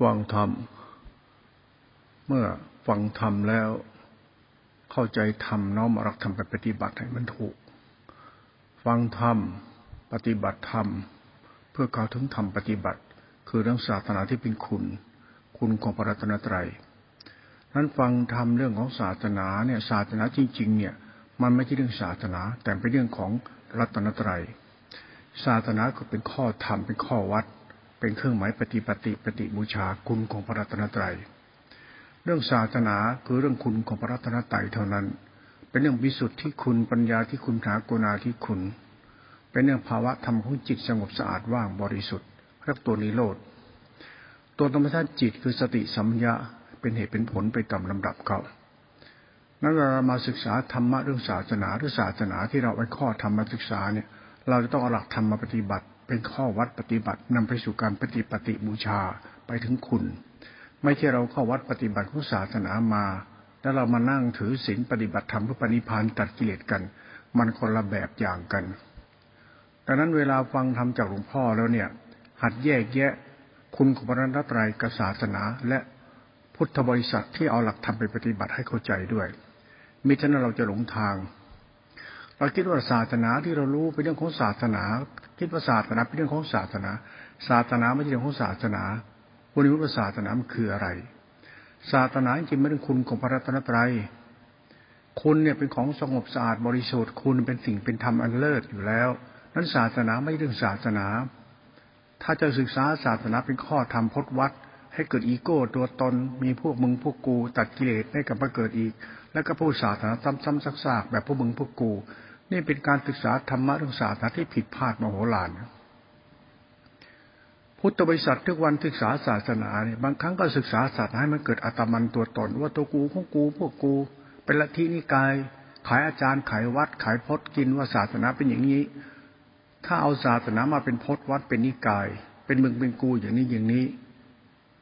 ฟังธรรม เมื่อฟังธรรมแล้ว เข้าใจธรรมน้อมรักธรรมไปปฏิบัติให้มันถูก ฟังธรรม ปฏิบัติธรรม เพื่อเข้าถึงธรรมปฏิบัติ คือเรื่องศาสนาที่เป็นคุณ คุณของพระรัตนตรัยนั้นฟังธรรมเรื่องของศาสนาเนี่ยศาสนาจริง ๆ เนี่ย มันไม่ใช่เรื่องศาสนา แต่เป็นเรื่องของรัตนตรัยศาสนาก็เป็นข้อธรรมเป็นข้อวัด เป็นเครื่องหมายปฏิปฏิปฏิบูชาคุณของพระรัตนตรัย เรื่องศาสนาคือเรื่องคุณของพระรัตนตรัยเท่านั้น เป็นเรื่องวิสุทธิคุณปัญญาที่คุณถากุณาที่คุณ เป็นเรื่องภาวะธรรมของจิตสงบสะอาดว่างบริสุทธิ์เรียกตัวนิโรธ ตัวธรรมชาติจิตคือสติสัมยาเป็นเหตุเป็นผลไปตามลำดับเขานั้นเวลามาศึกษาธรรมะเรื่องศาสนาหรือศาสนาที่เราไว้ข้อธรรมมาศึกษาเนี่ย เราจะต้องเอาหลักธรรมมาปฏิบัติ เป็นข้อวัดปฏิบัตินำไปสู่การปฏิปฏิบูชาไปถึงคุณ ไม่ใช่เราเข้าวัดปฏิบัติของศาสนามา แล้วเรามานั่งถือศีลปฏิบัติธรรมเพื่อปณิพานตัดกิเลสกัน มันคนละแบบอย่างกันดังนั้นเวลาฟังธรรมจากหลวงพ่อแล้วเนี่ย หัดแยกแยะคุณของพระนัตรัยกับศาสนาและพุทธบริษัทที่เอาหลักธรรมไปปฏิบัติให้เข้าใจด้วยมิฉะนั้นเราจะหลงทาง เราคิดว่าศาสนาที่เรารู้เป็นเรื่องของศาสนา คิดว่าศาสนาเป็นเรื่องของศาสนา ศาสนาไม่ใช่เรื่องของศาสนาวันนี้ว่าศาสนามันคืออะไร ศาสนาจริงไม่เป็นคุณของพระรัตนตรัย คุณเนี่ยเป็นของสงบสะอาดบริสุทธิ์คุณเป็นสิ่งเป็นธรรมอันเลิศอยู่แล้ว นั้นศาสนาไม่เรื่องศาสนา ถ้าจะศึกษาศาสนาเป็นข้อธรรมพจนวัดให้เกิดอีโก้ตัวตนมีพวกมึงพวกกู ตัดกิเลสให้กลับมาเกิดอีก แล้วก็พูดศาสนาซ้ำๆซากๆแบบพวกมึงพวกกู นี่เป็นการศึกษาธรรมะเรื่องศาสนาที่ผิดพลาดมโหฬารพุทธบริษัททุกวันศึกษาศาสนาเนี่ยบางครั้งก็ศึกษาศาสนาให้มันเกิดอัตมันตัวตน ว่าตัวกูของกูพวกกู เป็นลัทธินิกาย ขายอาจารย์ขายวัด ขายพจน์กินว่าศาสนาเป็นอย่างนี้ ถ้าเอาศาสนามาเป็นพจน์วัดเป็นนิกาย เป็นมึงเป็นกูอย่างนี้อย่างนี้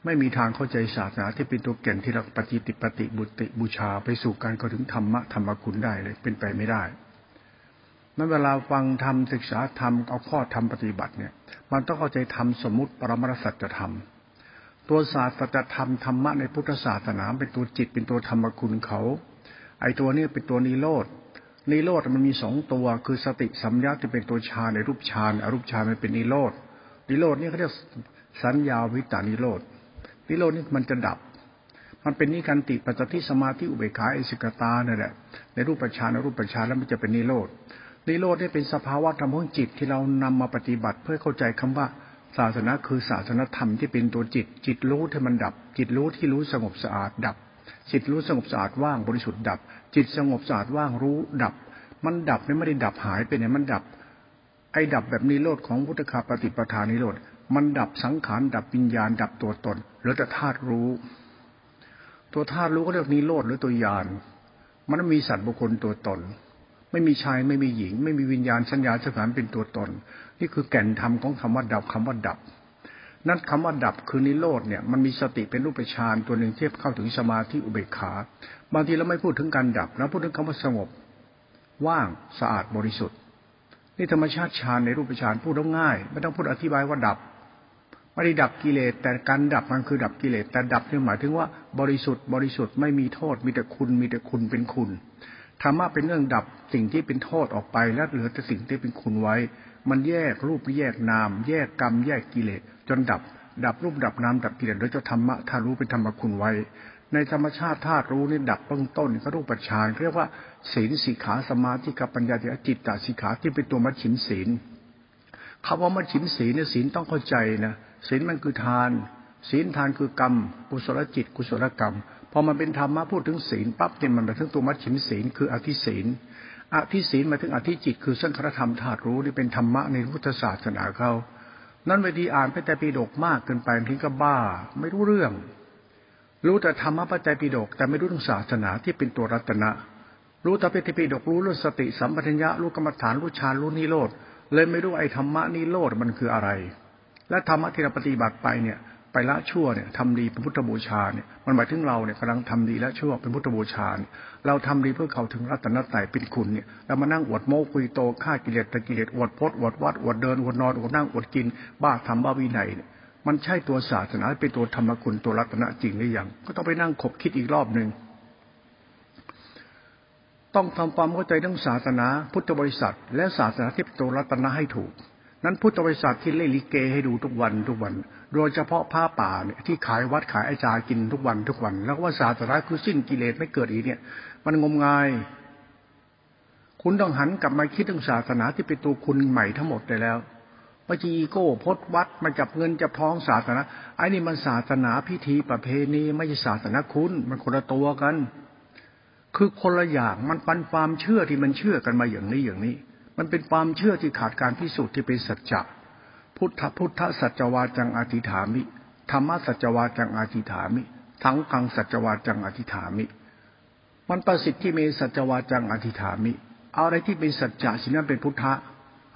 ไม่มีทางเข้าใจศาสนาที่เป็นตัวแก่นที่เราปฏิติปฏิบุติบูชาไปสู่การเข้าถึงธรรมะธรรมคุณได้เลยเป็นไปไม่ได้ นั้นเวลาฟังธรรมศึกษาธรรมเอาข้อธรรมปฏิบัติเนี่ย มันต้องเข้าใจธรรมสมมติปรมรสัจธรรม ตัวศาสตร์ธรรมธรรมะในพุทธศาสนาเป็นตัวจิตเป็นตัวธรรมคุณเขา ไอตัวนี้เป็นตัวนิโรธนิโรธมันมีสองตัวคือสติสัมยาที่เป็นตัวฌานในรูปฌานอรูปฌานมันเป็นนิโรธนิโรธนี่เขาเรียกสัญญาวิตานิโรธนิโรธนี่มันจะดับ มันเป็นนิการติปัจจทิสมาธิอุเบกขาอิสิกตาเนี่ยแหละในรูปฌานอรูปฌานแล้วมันจะเป็นนิโรธ นิโรธนี่เป็นสภาวะธรรมของจิตที่เรานำมาปฏิบัติเพื่อเข้าใจคำว่า ศาสนาคือศาสนธรรมที่เป็นตัวจิต จิตรู้ที่มันดับ จิตรู้ที่รู้สงบสะอาดดับ จิตรู้สงบสะอาดว่างบริสุทธิ์ดับ จิตสงบสะอาดว่างรู้ดับ มันดับไม่ได้ดับหายไปเนี่ยมันดับ ไอ้ดับแบบนิโรธของพุทธคาปฏิปทานิโรธมันดับสังขารดับวิญญาณ ดับตัวตนหรือแต่ธาตุรู้ ตัวธาตุรู้ก็เรียกนิโรธหรือตัวยานมันมีสัตว์บุคคลตัวตน ไม่มีชายไม่มีหญิง ไม่มีวิญญาณสัญญาสถานเป็นตัวตน นี่คือแก่นธรรมของคำว่าดับคำว่าดับ นั่นคำว่าดับคือนิโรธเนี่ยมันมีสติเป็นรูปฌานตัวหนึ่งเทียบเข้าถึงสมาธิอุเบกขาบางทีเราไม่พูดถึงการดับเราพูดถึงคำว่าสงบ ว่างสะอาดบริสุทธิ์นี่ธรรมชาติฌานในรูปฌานพูดง่าย ไม่ต้องพูดอธิบายว่าดับไม่ได้ดับกิเลสแต่การดับมันคือดับกิเลสแต่ดับนี่หมายถึงว่าบริสุทธิ์บริสุทธิ์ไม่มีโทษมีแต่คุณมีแต่คุณเป็นคุณ ธรรมะเป็นเรื่องดับสิ่งที่เป็นโทษออกไปแล้วเหลือแต่สิ่งที่เป็นคุณไว้ มันแยกรูปแยกนาม แยกกรรม แยกกิเลสจนดับ ดับรูปดับนามดับกิเลสโดยเจ้าธรรมะถ้ารู้เป็นธรรมคุณไว้ ในธรรมชาติธาตุรู้นี่ดับเบื้องต้นก็รูปปัจจานเรียกว่าศีลสีขาสมาธิกับปัญญาจิตตสิขาที่เป็นตัวมัชฉิมศีลคำว่ามัชฉิมศีลเนี่ยศีลต้องเข้าใจนะศีลมันคือทานศีลทานคือกรรม กุศลจิต กุศลกรรม อมันเป็นธรรมะพูดถึงศีลปั๊บเนี่ยมันมาถึงตัวมัชชิมศีลคืออธิศีลอธิศีลมาถึงอธิจิต คือสังฆธรรมธาตุรู้นี่เป็นธรรมะในพุทธศาสนาเขานั่นเวทีอ่านพระไตรปิฎกมากเกินไปทิ้งก็บ้า ไม่รู้เรื่อง รู้แต่ธรรมะพระไตรปิฎกแต่ไม่รู้เรื่องศาสนาที่เป็นตัวรัตนะ รู้แต่พระไตรปิฎกรู้เรื่องสติสัมปชัญญะรู้กรรมฐานรู้ฌานรู้นิโรธเลยไม่รู้ไอ้ธรรมะนิโรธมันคืออะไร และธรรมะที่เราปฏิบัติไปเนี่ย ไปละชั่วเนี่ยทำดีเป็นพุทธบูชาเนี่ยมันหมายถึงเราเนี่ยกำลังทำดีและชั่วเป็นพุทธบูชาเราทำดีเพื่อเขาถึงรัตนตรัยเป็นคุณเนี่ยเรามานั่งอวดโม้คุยโตฆ่ากิเลสตะกิเลสอวดพจน์อวดวัดอวดเดินอวดนอนอวดนั่งอวดกิน บ้าทำบ้าวินัยเนี่ยมันใช่ตัวศาสนาเป็นตัวธรรมคุณตัวรัตนะจริงหรือยังก็ต้องไปนั่งคบคิดอีกรอบหนึ่งต้องทำความเข้าใจเรื่องศาสนา พุทธบริษัท และศาสนาที่เป็นตัวรัตนะให้ถูก นั้นพุทธบริษัทที่เล่นลิเกให้ดูทุกวันทุกวัน โดยเฉพาะผ้าป่าเนี่ยที่ขายวัดขายอาจารย์กินทุกวันทุกวัน แล้วว่าศาสนาคือสิ้นกิเลสไม่เกิดอีกเนี่ย มันงมงาย คุณต้องหันกลับมาคิดเรื่องศาสนาที่เป็นตัวคุณใหม่ทั้งหมดได้แล้วไม่ใช่อีโก้พดวัดมาจับเงินจับท้องศาสนาไอ้นี่มันศาสนาพิธีประเพณีไม่ใช่ศาสนาคุณมันคนละตัวกัน คือคนละอย่างมันปันความเชื่อที่มันเชื่อกันมาอย่างนี้อย่างนี้ มันเป็นความเชื่อที่ขาดการพิสูจน์ที่เป็นสัจจะ พุทธพุทธสัจวาจังอธิฐามิธรรมสัจวาจังอธิฐามิ ทั้งกังสัจวาจังอธิฐามิ มันประสิทธิ์ที่มีสัจวาจังอธิฐามิ อะไรที่เป็นสัจจะสิ่งนั้นเป็นพุทธะ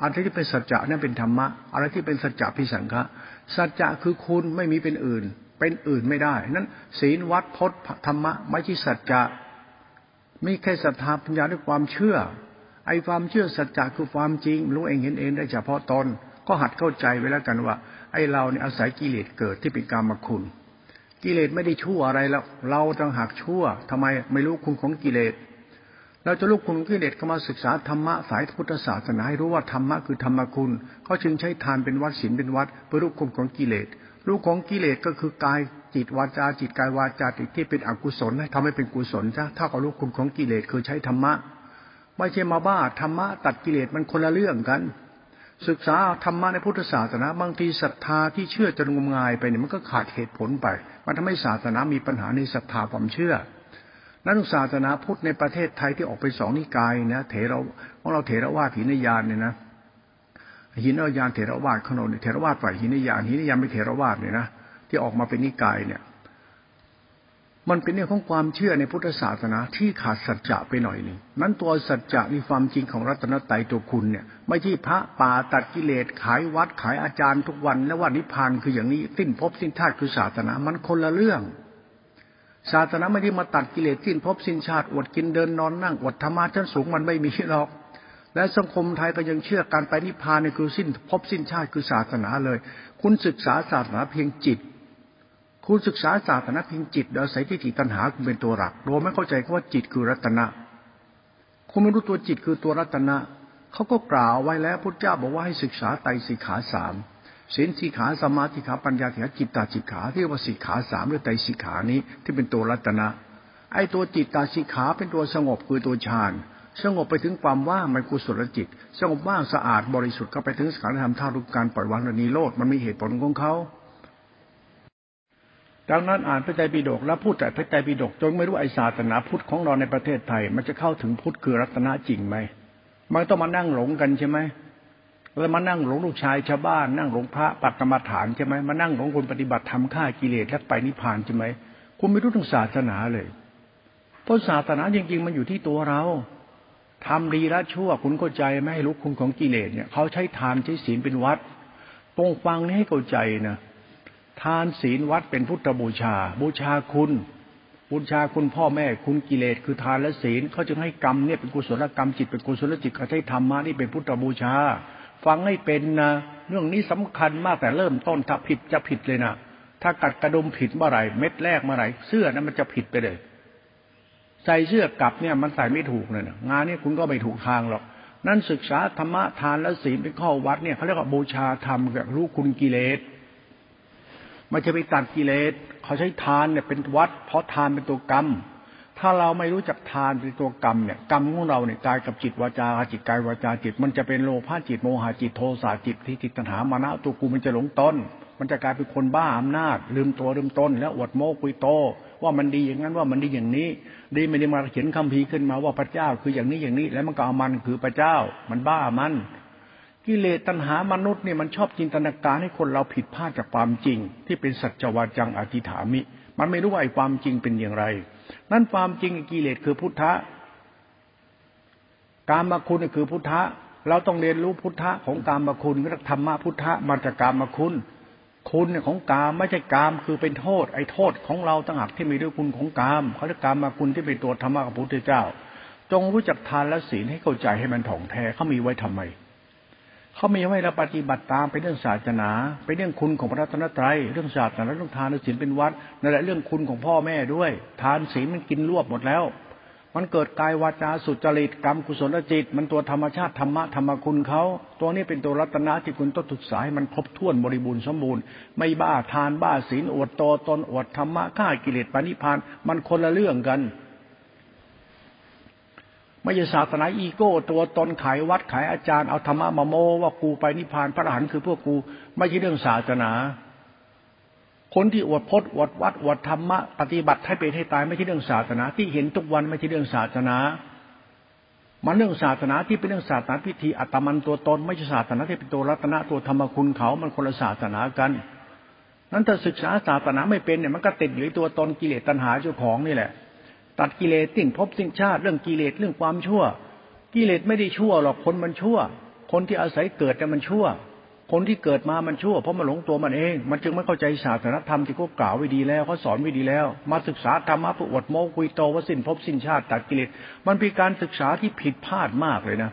อะไรที่เป็นสัจจะนั่นเป็นธรรมะ อะไรที่เป็นสัจจะพิสังฆะสัจจะคือคุณไม่มีเป็นอื่น เป็นอื่นไม่ได้ นั้นศีลวัดพจน์ธรรมะไม่ใช่สัจจะไม่แค่ศรัทธาปัญญาด้วยความเชื่อ ไอ้ความเชื่อสัจจะคือความจริง รู้เองเห็นเองได้เฉพาะตน ก็หัดเข้าใจไว้แล้วกันว่า ไอ้เราเนี่ยอาศัยกิเลสเกิดที่เป็นกรรมคุณ กิเลสไม่ได้ชั่วอะไรแล้ว เราต้องหักชั่วทำไมไม่รู้คุณของกิเลสเราจะลูกคุณกิเลสเข้ามาศึกษาธรรมะสายพุทธศาสนาให้รู้ว่าธรรมะคือธรรมคุณเขาจึงใช้ทานเป็นวัดศีลเป็นวัดเพื่อลูกคุณของกิเลสลูกของกิเลสก็คือกายจิตวาจาจิตกายวาจาจิตที่เป็นอกุศลให้ทำให้เป็นกุศลซะถ้ากับลูกคุณของกิเลสคือใช้ธรรมะ ไม่ใช่มาบ้าธรรมะตัดกิเลสมันคนละเรื่องกัน ศึกษาธรรมะในพุทธศาสนาบางทีศรัทธาที่เชื่อจนงมงายไปเนี่ยมันก็ขาดเหตุผลไป มันทำให้ศาสนามีปัญหาในศรัทธาความเชื่อ นักศาสนาพุทธในประเทศไทยที่ออกไปสองนิกายนะเถระของเราเถระวาทหินยานเนี่ยนะหินยานเถระวาทขนมเถระวาทฝ่ายหินยานหินยานไม่เถระวาทเนี่ยนะที่ออกมาเป็นนิกายเนี่ย มันเป็นเรื่องของความเชื่อในพุทธศาสนาที่ขาดสัจจะไปหน่อยหนึ่งนั้นตัวสัจจะมีความจริงของรัตนตรัยตัวคุณเนี่ย ไม่ใช่พระป่าตัดกิเลสขายวัดขายอาจารย์ทุกวัน แล้วว่านิพพานคืออย่างนี้สิ้นภพสิ้นชาติคือศาสนา มันคนละเรื่อง ศาสนาไม่ได้มาตัดกิเลสสิ้นภพสิ้นชาติอดกินเดินนอนนั่งอดธรรมะชั้นสูงมันไม่มีหรอกและสังคมไทยก็ยังเชื่อการไปนิพพานเนี่ยคือสิ้นภพสิ้นชาติคือศาสนาเลย คุณศึกษาศาสนาเพียงจิต คุณศึกษาศาสนาเพียงจิตโดยใส่ที่จิตัณหาคุณเป็นตัวหลักโดยไม่เข้าใจว่าจิตคือรัตนะ คุณไม่รู้ตัวจิตคือตัวรัตนะเขาก็กล่าวไว้แล้วพุทธเจ้าบอกว่าให้ศึกษาไตรสิกขาสามศีลสีขาสมาธิขาปัญญาสิขาจิตตาสิขาที่ว่าสิกขาสามหรือไตรสิกขานี้ที่เป็นตัวรัตนะ ไอ้ตัวจิตตาสิกขาเป็นตัวสงบคือตัวฌานสงบไปถึงความว่างมันกุศลจิต สงบว่างสะอาดบริสุทธิ์ก็ไปถึงสังขารธรรมท่ารุการปล่อยวางนิโรธมันมีเหตุผลของเขา ดังนั้นอ่านพระไตรปิฎกแล้วพูดแต่พระไตรปิฎกจนไม่รู้ไอศาสนาพุทธของเราในประเทศไทย มันจะเข้าถึงพุทธคือรัตนะจริงไหมมันต้องมานั่งหลงกันใช่ไหมแล้วมานั่งหลงลูกชายชาวบ้านนั่งหลงพระปัตตมาฐานใช่ไหมมานั่งหลงคนปฏิบัติทำฆ่ากิเลสและไปนิพพานใช่ไหมคุณไม่รู้ถึงศาสนาเลยเพราะศาสนาจริง ๆ มันอยู่ที่ตัวเราทำดีละชั่วคุณเข้าใจไม่ให้รู้คุณของกิเลสเนี่ยเขาใช้ทานใช้ศีลเป็นวัดตรงฟังนี้ให้เข้าใจนะ ทานศีลวัดเป็นพุทธบูชา บูชาคุณ บูชาคุณพ่อแม่คุณกิเลสคือทานและศีลเขาจึงให้กรรมเนี่ยเป็นกุศลกรรมจิตเป็นกุศลจิตเขาใช้ธรรมะนี่เป็นพุทธบูชา ฟังให้เป็นนะเรื่องนี้สำคัญมากแต่เริ่มต้นถ้าผิดจะผิดเลยนะถ้ากัดกระดุมผิดเมื่อไหร่เม็ดแรกเมื่อไหร่เสื้อนั้นมันจะผิดไปเลย ใส่เสื้อกลับเนี่ยมันใส่ไม่ถูกเลยนะงานนี้คุณก็ไม่ถูกทางหรอกนั่นศึกษาธรรมะทานและศีลเป็นข้อวัดเนี่ยเขาเรียกว่าบูชาธรรมกับรู้คุณกิเลส มันจะไปตัดกิเลสเขาใช้ทานเนี่ยเป็นวัด เพราะทานเป็นตัวกรรม ถ้าเราไม่รู้จักทานเป็นตัวกรรมเนี่ยกรรมของเราเนี่ยกายกับจิตวาจาจิตกายวาจาจิต มันจะเป็นโลภะจิตโมหะจิตโทสะจิตที่จิตตัณหามานะตัวกูมันจะหลงต้นมันจะกลายเป็นคนบ้าอำนาจ ลืมตัวลืมตนแล้วอวดโม้คุยโต ว่ามันดีอย่างนั้นว่ามันดีอย่างนี้ ดีไม่ได้มาเขียนคำพีขึ้นมาว่าพระเจ้าคืออย่างนี้อย่างนี้ แล้วมันก็เอามันคือพระเจ้า มันบ้ามัน กิเลสตัณหามนุษย์เนี่ยมันชอบจินตนาการให้คนเราผิดพลาดจากความจริง ที่เป็นสัจวาจังอธิฐามิ มันไม่รู้ว่าไอ้ความจริงเป็นอย่างไร นั่นความจริงกิเลสคือพุทธะการมาคุณคือพุทธะเราต้องเรียนรู้พุทธะของการมาคุณก็ธรรมะพุทธะมาจากการมาคุณ คุณของกามไม่ใช่กามคือเป็นโทษ ไอ้โทษของเราตั้งหักที่มีด้วยคุณของกามเขาเรียกกามมาคุณที่เป็นตัวธรรมะของพุทธเจ้า จงรู้จักทานและศีลให้เข้าใจให้มันถ่องแท้เขามีไว้ทำไม เขาไม่ให้เราปฏิบัติตามไปเรื่องศาสนาไปเรื่องคุณของพระรัตนตรัยเรื่องศาสนาเรื่องทานศีลเป็นวัดนั่นแหละเรื่องคุณของพ่อแม่ด้วย ทานศีลมันกินรวบหมดแล้ว มันเกิดกายวาจาสุจริตกรรมกุศลจิต มันตัวธรรมชาติธรรมะธรรมคุณเขาตัวนี้เป็นตัวรัตนะที่คุณต้องศึกษาให้มันครบถ้วนบริบูรณ์สมบูรณ์ไม่บ้าทานบ้าศีลอวดโตตนอวดธรรมะฆ่ากิเลสปานิพานมันคนละเรื่องกัน ไม่ใช่ศาสนาอีโก้ ตัวตนขายวัดขายอาจารย์เอาธรรมะมาโมว่ากูไปนิพพานพระอรหันต์คือพวกกู ไม่ใช่เรื่องศาสนา คนที่อวดพจน์อวดวัดอวดธรรมะปฏิบัติให้เป็นให้ตายไม่ใช่เรื่องศาสนา ที่เห็นทุกวันไม่ใช่เรื่องศาสนา มันเรื่องศาสนาที่เป็นเรื่องศาสนาพิธีอัตมันตัวตน ไม่ใช่ศาสนาที่เป็นตัวรัตนะตัวธรรมคุณเขามันคนละศาสนากัน นั้นถ้าศึกษาศาสนาไม่เป็นเนี่ยมันก็ติดอยู่ในตัวตนกิเลสตัณหาเจ้าของนี่แหละ ตัดกิเลสสิ่งพบสิ่งชาติ เรื่องกิเลสเรื่องความชั่ว กิเลสไม่ได้ชั่วหรอกคนมันชั่ว คนที่อาศัยเกิดแต่มันชั่ว คนที่เกิดมามันชั่วเพราะมันหลงตัวมันเอง มันจึงไม่เข้าใจศาสนธรรมที่เขากล่าวไว้ดีแล้วเขาสอนไว้ดีแล้ว มาศึกษาธรรมะผู้อวดโม้คุยโตว่าสิ้นพบสิ้นชาติ ตัดกิเลสมันเป็นการศึกษาที่ผิดพลาดมากเลยนะ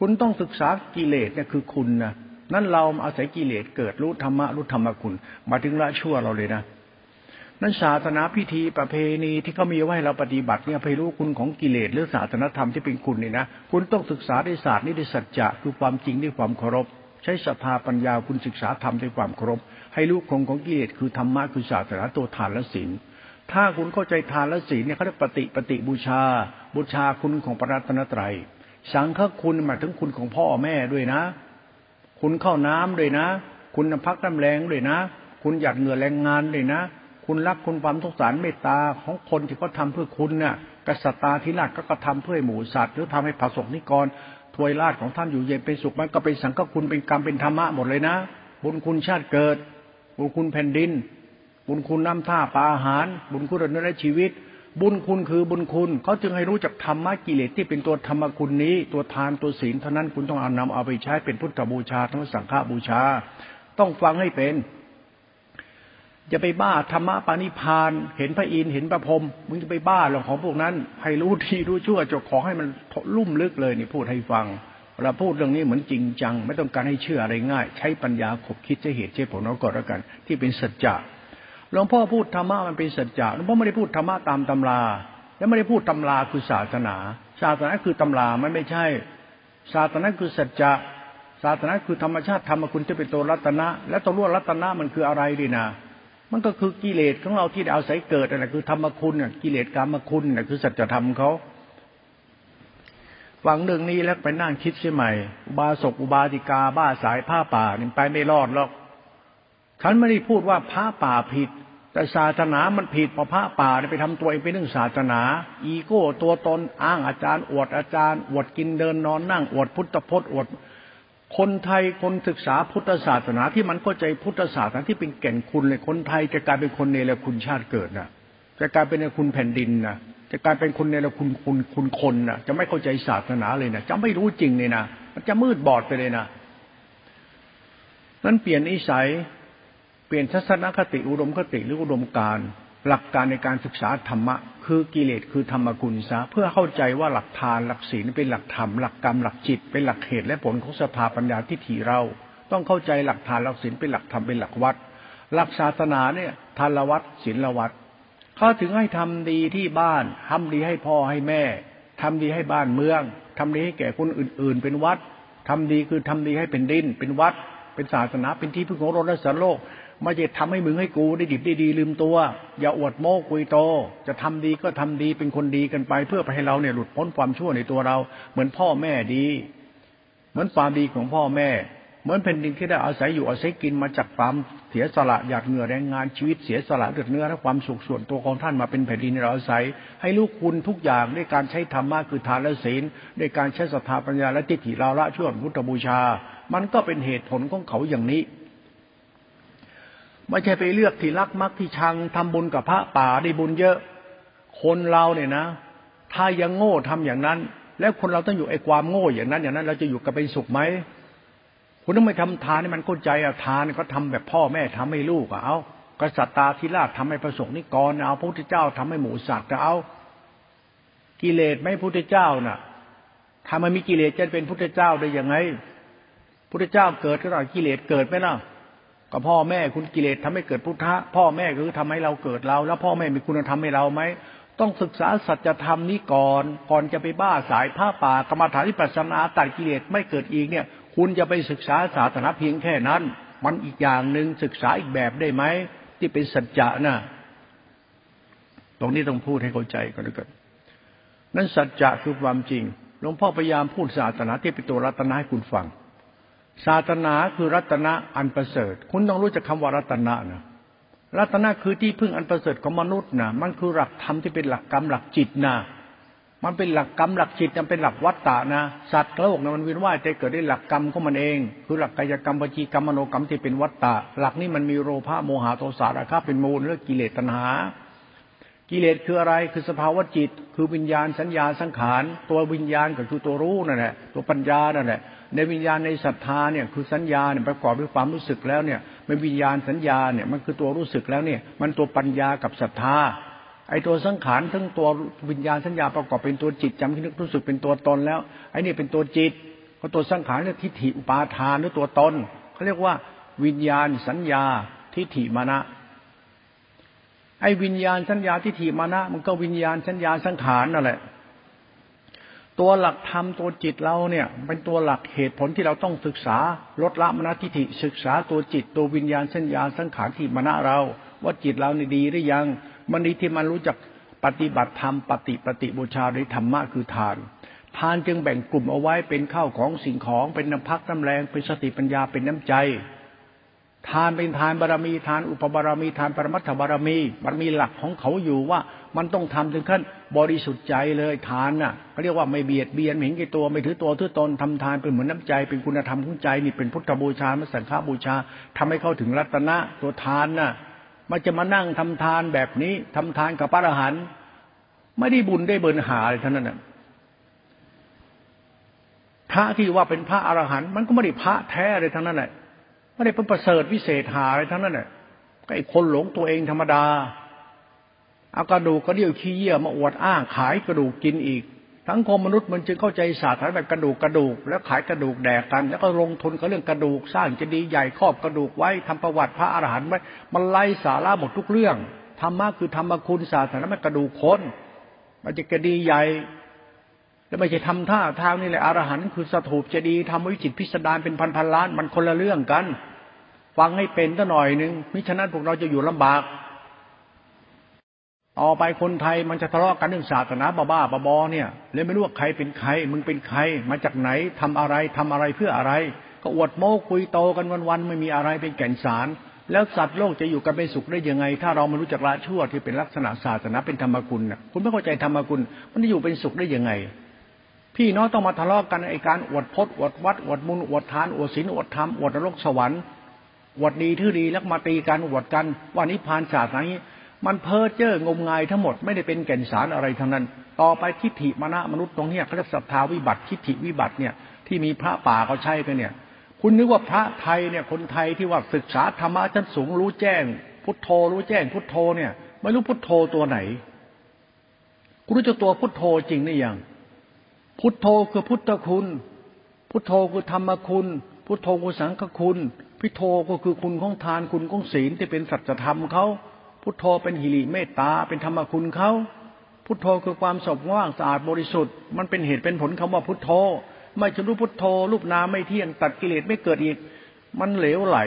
คุณต้องศึกษากิเลสเนี่ยคือคุณนะนั่นเราอาศัยกิเลสเกิดรู้ธรรมะรู้ธรรมะคุณ มาถึงละชั่วเราเลยนะ นั้นศาสนาพิธีประเพณีที่เขามีไว้เราปฏิบัติเนี่ยไปรู้คุณของกิเลสหรือศาสนธรรมที่เป็นคุณนี่นะคุณต้องศึกษาในศาสตร์นี้ด้วยสัจจะคือความจริงด้วยความเคารพ ใช้ศรัทธาปัญญาคุณศึกษาธรรมด้วยความเคารพ ให้รู้คงของกิเลสคือธรรมะคือศาสนาตัวทานและศีลถ้าคุณเข้าใจทานและศีลเนี่ยเขาเรียกปฏิปฏิบูชา บูชาคุณของพระรัตนตรัย สังฆคุณหมายถึงคุณของพ่อแม่ด้วยนะ คุณเข้าน้ำด้วยนะ คุณพักน้ำแรงด้วยนะ คุณหยัดเหงื่อแรงงานด้วยนะ คุณรักคุณความสงสารเมตตาของคนที่เขาทาเพื่อคุณเนี่ยกษัตริย์ที่ราชก็กระทำเพื่อหมูสัตว์หรือทำให้ผสกนิกรถวยราชของท่านอยู่เย็นเป็นสุขมันก็เป็นสังฆคุณเป็นกรรมเป็นธรรมะหมดเลยนะ บุญคุณชาติเกิด บุญคุณแผ่นดิน บุญคุณน้ำท่าปลาอาหาร บุญคุณเนื้อชีวิต บุญคุณคือบุญคุณเขาจึงให้รู้จักธรรมะกิเลสที่เป็นตัวธรรมคุณนี้ ตัวทานตัวศีลเท่านั้นคุณต้องเอานำเอาไปใช้เป็นพุทธบูชาทั้งสังฆบูชา ต้องฟังให้เป็น จะไปบ้าธรรมะปานิพาน เห็นพระอินทร์เห็นพระพรหมมึงจะไปบ้าหรอกของพวกนั้นให้รู้ที่รู้ชั่วจกขอให้มันลุ่มลึกเลยนี่พูดให้ฟังเราพูดเรื่องนี้เหมือนจริงจัง ไม่ต้องการให้เชื่ออะไรง่าย ใช้ปัญญาขบคิดใช้เหตุใช้ผลเอาก่อนแล้วกัน ที่เป็นสัจจะหลวงพ่อพูดธรรมะมันเป็นสัจจะหลวงพ่อไม่ได้พูดธรรมะตามตำรา และไม่ได้พูดตำราคือศาสนา ศาสนาคือตำรามันไม่ใช่ ศาสนาคือสัจจะศาสนาคือธรรมชาติธรรมคุณจะเป็นตัวรัตนะ และตัวรัตนะมันคืออะไรดีนะ มันก็คือกิเลสของเราที่เอาศัยเกิดอะไรคือธรรมคุณน่ะกิเลสกรรมคุณน่ะคือสัจธรรมเขาฟังเรื่องนี้แล้วไปนั่งคิดใช่ไหมอุบาสกอุบาสิกาบ้าสายผ้าป่านี่ไปไม่รอดหรอกฉันไม่ได้พูดว่าพระป่าผิด แต่ศาสนามันผิดพอพระป่าไปทำตัวเองเป็นเรื่องศาสนา อีโก้ตัวตนอ้างอาจารย์ อวดอาจารย์ อวดกินเดินนอนนั่ง อวดพุทธพจน์อวด คนไทยคนศึกษาพุทธศาสนาที่มันเข้าใจพุทธศาสนาที่เป็นแก่นคุณเลยคนไทยจะกลายเป็นคนเนรคุณชาติเกิดนะจะกลายเป็นเนรคุณแผ่นดินนะจะกลายเป็นคนเนรคุณคุณคุณคนนะจะไม่เข้าใจศาสนาเลยนะจะไม่รู้จริงเลยนะมันจะมืดบอดไปเลยนะนั้นเปลี่ยนนิสัยเปลี่ยนทัศนคติอุดมคติหรืออุดมการ หลักการในการศึกษาธรรมะ คือกิเลสคือธรรมกุลซะเพื่อเข้าใจว่าหลักทานหลักศีลเป็นหลักธรรมหลักกรรมหลักจิต เป็นหลักเหตุและผลของสภาปัญญาที่ถีเรา ต้องเข้าใจหลักทานหลักศีลเป็นหลักธรรมเป็นหลักวัด หลักศาสนาเนี่ยทานละวัดศีลละวัดเขาถึงให้ทำดีที่บ้านทำดีให้พ่อให้แม่ทำดีให้บ้านเมืองทำดีให้แก่คนอื่น ๆ เป็นวัดทำดีคือทำดีให้เป็นดินเป็นวัด เป็นศาสนาเป็นที่พึ่งของโลกและสันโลก ไม่จะทำให้มึงให้กูได้ดิบได้ดีลืมตัว อย่าอวดโม้คุยโต จะทำดีก็ทำดีเป็นคนดีกันไป เพื่อให้เราเนี่ยหลุดพ้นความชั่วในตัวเรา เหมือนพ่อแม่ดี เหมือนความดีของพ่อแม่ เหมือนแผ่นดินที่ได้อาศัยอยู่อาศัยกินมาจากความเสียสละหยาดเหงื่อแรงงานชีวิตเสียสละเลือดเนื้อและความสุขส่วนตัวของท่านมาเป็นแผ่นดินเราอาศัย ให้ลูกคุณทุกอย่างด้วยการใช้ธรรมะคือทานและศีลด้วยการใช้ศรัทธาปัญญาและทิฏฐิเราละช่วพุทธบูชา มันก็เป็นเหตุผลของเขาอย่างนี้ ไม่ใช่ไปเลือกที่รักมักที่ชังทำบุญกับพระป่าได้บุญเยอะ คนเราเนี่ยนะ ถ้ายังโง่ทำอย่างนั้น แล้วคนเราต้องอยู่ไอ้ความโง่อย่างนั้น อย่างนั้น เราจะอยู่กับเป็นสุขไหมคุณต้องไม่ทำทานให้มันเข้าใจอะทานก็ทำแบบพ่อแม่ทำให้ลูกอะเอากษัตริย์ตาธิราชทำให้ประสงค์นิกรเอาพระพุทธเจ้าทำให้หมูสัตว์เอากิเลสไม่พุทธเจ้าน่ะทำให้มีกิเลสจะเป็นพุทธเจ้าได้ยังไงพุพุทธเจ้าเกิดก็ได้กิเลสเกิดไหมล่ะ ก็พ่อแม่คุณกิเลสทำให้เกิดพุทธะ พ่อแม่คือทำให้เราเกิดเรา แล้วพ่อแม่มีคุณธรรมให้เราไหมต้องศึกษาสัจธรรมนี้ก่อน ก่อนจะไปบ้าสายผ้าป่ากรรมฐานที่ปัสนาตัดกิเลสไม่เกิดอีกเนี่ย คุณจะไปศึกษาศาสนาเพียงแค่นั้น มันอีกอย่างหนึ่งศึกษาอีกแบบได้ไหมที่เป็นสัจจะนะตรงนี้ต้องพูดให้เข้าใจก่อนด้วยกันนั้นสัจจะคือความจริงหลวงพ่อพยายามพูดศาสนาที่เป็นตัวรัตนะให้คุณฟัง ศาสนาคือรัตนะอันประเสริฐ คุณต้องรู้จักคำว่ารัตนะนะรัตนะคือที่พึ่งอันประเสริฐของมนุษย์นะมันคือหลักธรรมที่เป็นหลักกรรมหลักจิตนะมันเป็นหลักกรรมหลักจิตมันเป็นหลักวัตตะนะสัตว์โลกนะมันวินว่ายแต่เกิดได้หลักกรรมของมันเอง คือหลักกายกรรมวิจีกรรมมโนกรรมที่เป็นวัตตะ หลักนี้มันมีโลภะโมหะโทสะราคะเป็นมูลเรื่องกิเลสตัณหา กิเลสคืออะไรคือสภาวะจิต คือวิญญาณสัญญาสังขาร ตัววิญญาณก็คือตัวรู้นั่นแหละตัวปัญญานั่นแหละ ในวิญญาณในศรัทธาเนี่ยคือสัญญาเนี่ยประกอบด้วยความรู้สึกแล้วเนี่ยมันวิญญาณสัญญาเนี่ยมันคือตัวรู้สึกแล้วเนี่ยมันตัวปัญญากับศรัทธาไอ้ตัวสังขารทั้งตัววิญญาณสัญญาประกอบเป็นตัวจิตจำคิดนึกรู้สึกเป็นตัวตนแล้วไอ้นี่เป็นตัวจิตก็ตัวสังขารเนี่ยทิฏฐิอุปาทานหรือตัวตนเขาเรียกว่าวิญญาณสัญญาทิฏฐิมานะไอ้วิญญาณสัญญาทิฏฐิมานะมันก็วิญญาณสัญญาสังขารนั่นแหละ ตัวหลักธรรมตัวจิตเราเนี่ย เป็นตัวหลักเหตุผลที่เราต้องศึกษาลดละมณทิฏฐิศึกษาตัวจิตตัววิญญาณสัญญาสังขารที่มณะเรา ว่าจิตเรานี่ดีหรือยังมันดีที่มันรู้จักปฏิบัติธรรมปฏิปฏิบูชาในธรรมะคือทาน ทานจึงแบ่งกลุ่มเอาไว้เป็นข้าวของสิ่งของเป็นน้ำพักน้ำแรงเป็นสติปัญญาเป็นน้ำใจ ทานเป็นทานบารมีทานอุปบารมีทานปรมัตถบารมีมันมีหลักของเขาอยู่ว่ามันต้องทำถึงขั้นบริสุทธิ์ใจเลยทานน่ะเขาเรียกว่าไม่เบียดเบียนเห็นแก่ตัวไม่ถือตัวถือตนทำทานเป็นเหมือนน้าใจ เป็นคุณธรรมของใจนี่เป็นพุทธบูชามสังฆบูชาทำให้เข้าถึงรัตนะตัวทานน่ะมันจะมานั่งทำทานแบบนี้ทำทานกับพระอรหันต์ไม่ได้บุญได้เบินหาเลยท่านั้นน่ะพระที่ว่าเป็นพระอรหันต์มันก็ไม่ได้พระแท้เลยทั้งนั้นแหละ ไม่ได้เป็นประเสริฐวิเศษหาอะไรทั้งนั้นแหละก็ไอ้คนหลงตัวเองธรรมดาเอากระดูกกระเดี่ยวขี้เยี่ยมาอวดอ้างขายกระดูกกินอีก ทั้งคมมนุษย์มันจึงเข้าใจศาสตร์แบบกระดูกกระดูก แล้วขายกระดูกแดกกัน แล้วก็ลงทุนกับเรื่องกระดูกสร้างจะดีใหญ่ครอบกระดูกไว้ทำประวัติพระอรหันต์ไว้มันไล่สาระหมดทุกเรื่องธรรมะคือธรรมคุณศาสนาไม่กระดูกคนมันจะกระดีใหญ่ แล้วไม่ใช่ทำท่าทางนี่แหละอรหันต์คือสถูปจะดีทำวิจิตพิสดารเป็นพันพันล้านมันคนละเรื่องกันฟังให้เป็นตัหน่อยหนึ่งมิฉะนั้นพวกเราจะอยู่ลำบากต่อไปคนไทยมันจะทะเลาะกันเรื่องศาสนาบ้าบ้าบอเนี่ยเลยไม่รู้ว่าใครเป็นใคร มึงเป็นใคร มาจากไหนทำอะไรทำอะไรเพื่ออะไร ก็อวดโม้คุยโตกันวันๆไม่มีอะไรเป็นแก่นสาร แล้วสัตว์โลกจะอยู่กันเป็นสุขได้ยังไง ถ้าเราไม่รู้จักละชั่วที่เป็นลักษณะศาสนาเป็นธรรมกุลนะคุณไม่เข้าใจธรรมกุลมันจะอยู่เป็นสุขได้ยังไง พี่น้องต้องมาทะเลาะกันไอการอวดพจน์อวดวัดอวดมุนอวดทานอวดศีลอวดธรรมอวดนรกสวรรค์อวดดีทื่อดีแล้วมาตีกันอวดกันว่านิพานศาสตร์นี้ มันเพ้อเจ้องมงายทั้งหมดไม่ได้เป็นแก่นสารอะไรทั้งนั้น ต่อไปทิฏฐิมณะมนุษย์ตรงเนี้ยเขาเรียกศรัทธาวิบัติทิฏฐิวิบัติเนี่ยที่มีพระป่าเขาใช้กันเนี่ย คุณนึกว่าพระไทยเนี่ยคนไทยที่ว่าศึกษาธรรมะชั้นสูงรู้แจ้ง พุทโธรู้แจ้ง พุทโธเนี่ยไม่รู้พุทโธตัวไหน คุณรู้จักตัวพุทโธจริงหรือยัง พุทโธคือพุทธคุณ พุทโธคือธรรมคุณ พุทโธคือสังฆคุณ พิโธก็คือคุณของทานคุณของศีลที่เป็นสัจธรรมเขา พุทโธเป็นหิริเมตตาเป็นธรรมคุณเขาพุทโธคือความสงบว่างสะอาดบริสุทธิ์มันเป็นเหตุเป็นผลคำว่าพุทโธ ไม่จะรู้พุทโธรูปนามไม่เที่ยงตัดกิเลสไม่เกิดอีก มันเหลวไหล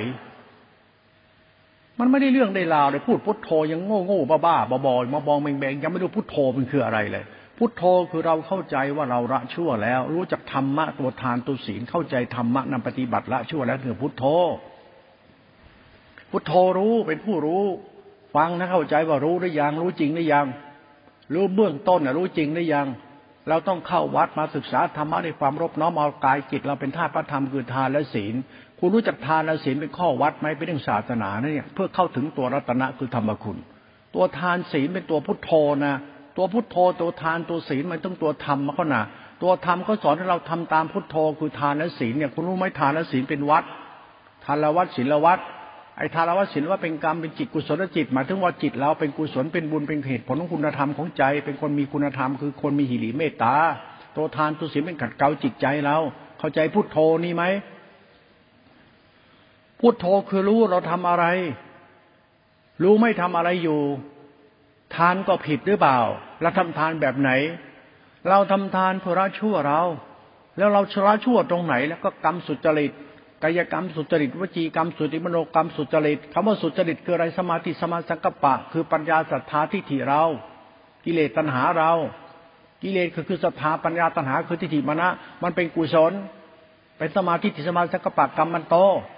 มันไม่ได้เรื่องได้ราวเลยพูดพุทโธยังโง่โง่บ้าบ้าบอๆมาบองแบงๆยังไม่รู้พุทโธมันคืออะไรเลย พุทโธคือเราเข้าใจว่าเราละชั่วแล้ว รู้จักธรรมะตัวทานตัวศีลเข้าใจธรรมะนำปฏิบัติละชั่วแล้วคือพุทโธ พุทโธรู้เป็นผู้รู้ ฟังนะเข้าใจว่ารู้หรือยังรู้จริงหรือยัง รู้เบื้องต้นนะรู้จริงหรือยัง เราต้องเข้าวัดมาศึกษาธรรมะในความรบน้อมเอากายจิต เราเป็นธาตุพระธรรมคือทานและศีล คุณรู้จักทานและศีลเป็นข้อวัดไหมเป็นเรื่องศาสนาเนี่ยเพื่อเข้าถึงตัวรัตนะคือธรรมคุณ ตัวทานศีลเป็นตัวพุทโธนะ ตัวพุทโธตัวทานตัวศีลมันต้องตัวธรรมมาเขาหนาตัวธรรมก็สอนให้เราทำตามพุทโธคือทานและศีลเนี่ยคุณรู้ไหมทานและศีลเป็นวัดทานละวัดศีลละวัดไอ้ทานละวัดศีลว่าเป็นกรรมเป็นจิตกุศลจิตหมายถึงว่าจิตเราเป็นกุศลเป็นบุญเป็นเหตุผลของคุณธรรมของใจ เป็นคนมีคุณธรรม คือคนมีหิริเมตตาตัวทานตัวศีลเป็นขัดเกลาจิตใจเราเข้าใจพุทโธนี่ไหมพุทโธคือรู้เราทำอะไร รู้ไม่ทำอะไรอยู่ ทานก็ผิดหรือเปล่าเราทำทานแบบไหน เราทำทานเพื่อละชั่วเรา แล้วเราชละชั่วตรงไหน แล้วก็กรรมสุจริตกายกรรมสุจริตวจีกรรมสุจริตมโนกรรมสุจริตคำว่าสุจริตคืออะไรสมาธิสมาสังกปะ คือปัญญาศรัทธาทิฏฐิเรา กิเลสตัณหาเรา กิเลสคือคือศรัทธาปัญญาตัณหาคือทิฏฐิมณะมันเป็นกุศลเป็นสมาธิทิสมาสังกปะกรรมมันโต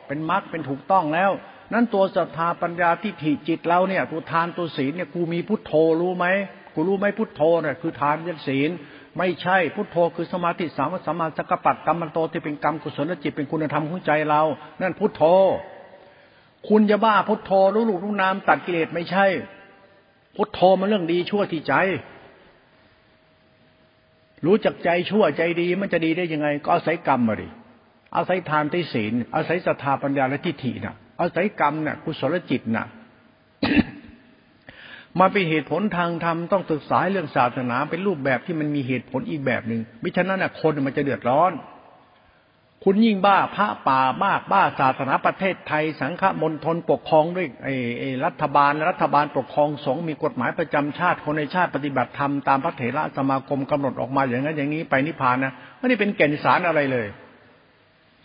เป็นมรรคเป็นถูกต้องแล้ว นั้นตัวศรัทธาปัญญาทิฏฐิจิตเราเนี่ยตัวทานตัวศีลเนี่ยกูมีพุทโธรู้ไหมกูรู้ไหมพุทโธเนี่ยคือทานยันศีล ไม่ใช่พุทโธคือสมาธิสามสัมมาสังกปะกรรมันโตที่เป็นกรรมกุศลจิตเป็นคุณธรรมของใจเรา นั่นพุทโธ คุณจะบ้าพุทโธรู้ลูกรู้นามตัดกิเลสไม่ใช่ พุทโธมันเรื่องดีชั่วที่ใจ รู้จักใจชั่วใจดีมันจะดีได้ยังไง ก็อาศัยกรรมมาดิอาศัยทานที่ศีลอาศัยศรัทธาปัญญาและทิฏฐิน่ะ อาศัยกรรมนะ่ะกุศลจิตนะ่ะมาเป็นเหตุผลทางธรรมต้องศึกษาเรื่องศาสนาเป็นรูปแบบที่มันมีเหตุผลอีกแบบหนึ่งมิฉะนั้นนะคนมันจะเดือดร้อน คุณยิ่งบ้าพระป่ามากบ้าศาสนาประเทศไทย สังฆมณฑลปกครองด้วยไอ้ไอ้รัฐบาลรัฐบาลปกครองสงฆ์มีกฎหมายประจำชาติคนในชาติปฏิบัติธรรมตามพระเถระสมาคมกำหนดออกมาอย่างนั้นอย่างนี้ไปนิพพานนะไม่ได้เป็นแก่นสารอะไรเลย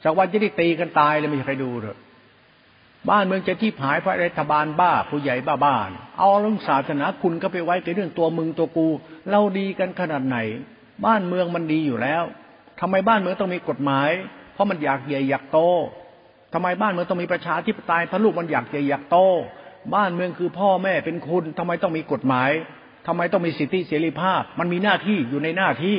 จากวันจะได้ตีกันตายเลยไม่มีใครดูเลย บ้านเมืองจะที่ผายพระรัฐบาลบ้าผู้ใหญ่บ้าบ้าน เอาเรื่องศาสนาคุณก็ไปไว้กับเรื่องตัวมึงตัวกู เราดีกันขนาดไหน บ้านเมืองมันดีอยู่แล้วทำไมบ้านเมืองต้องมีกฎหมาย เพราะมันอยากใหญ่อยากโตทำไมบ้านเมืองต้องมีประชาธิปไตยพระลูกมันอยากใหญ่อยากโต บ้านเมืองคือพ่อแม่เป็นคุณทำไมต้องมีกฎหมายทำไมต้องมีสิทธิเสรีภาพ มันมีหน้าที่อยู่ในหน้าที่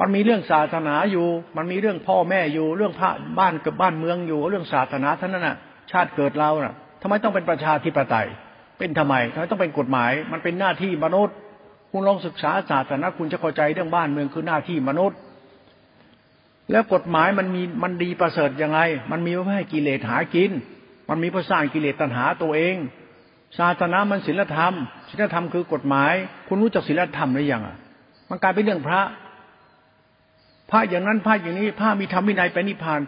มันมีเรื่องศาสนาอยู่ มันมีเรื่องพ่อแม่อยู่ เรื่องพระบ้านกับบ้านเมืองอยู่ เรื่องศาสนาท่านนั้นน่ะ ชาติเกิดเราน่ะทำไมต้องเป็นประชาธิปไตย เป็นทำไมทำไมต้องเป็นกฎหมาย มันเป็นหน้าที่มนุษย์ คุณลองศึกษาศาสนาคุณจะเข้าใจเรื่องบ้านเมืองคือหน้าที่มนุษย์ แล้วกฎหมายมันมีมันดีประเสริฐยังไง มันมีเพื่อให้กิเลสหากิน มันมีเพื่อสร้างกิเลสตัณหาตัวเอง ศาสนามันศีลธรรมศีลธรรมคือกฎหมาย คุณรู้จักศีลธรรมหรือยังอะ มันกลายเป็นเรื่องพระ พระอย่างนั้นพระอย่างนี้พระมีธรรมวินัยไปนิพพาน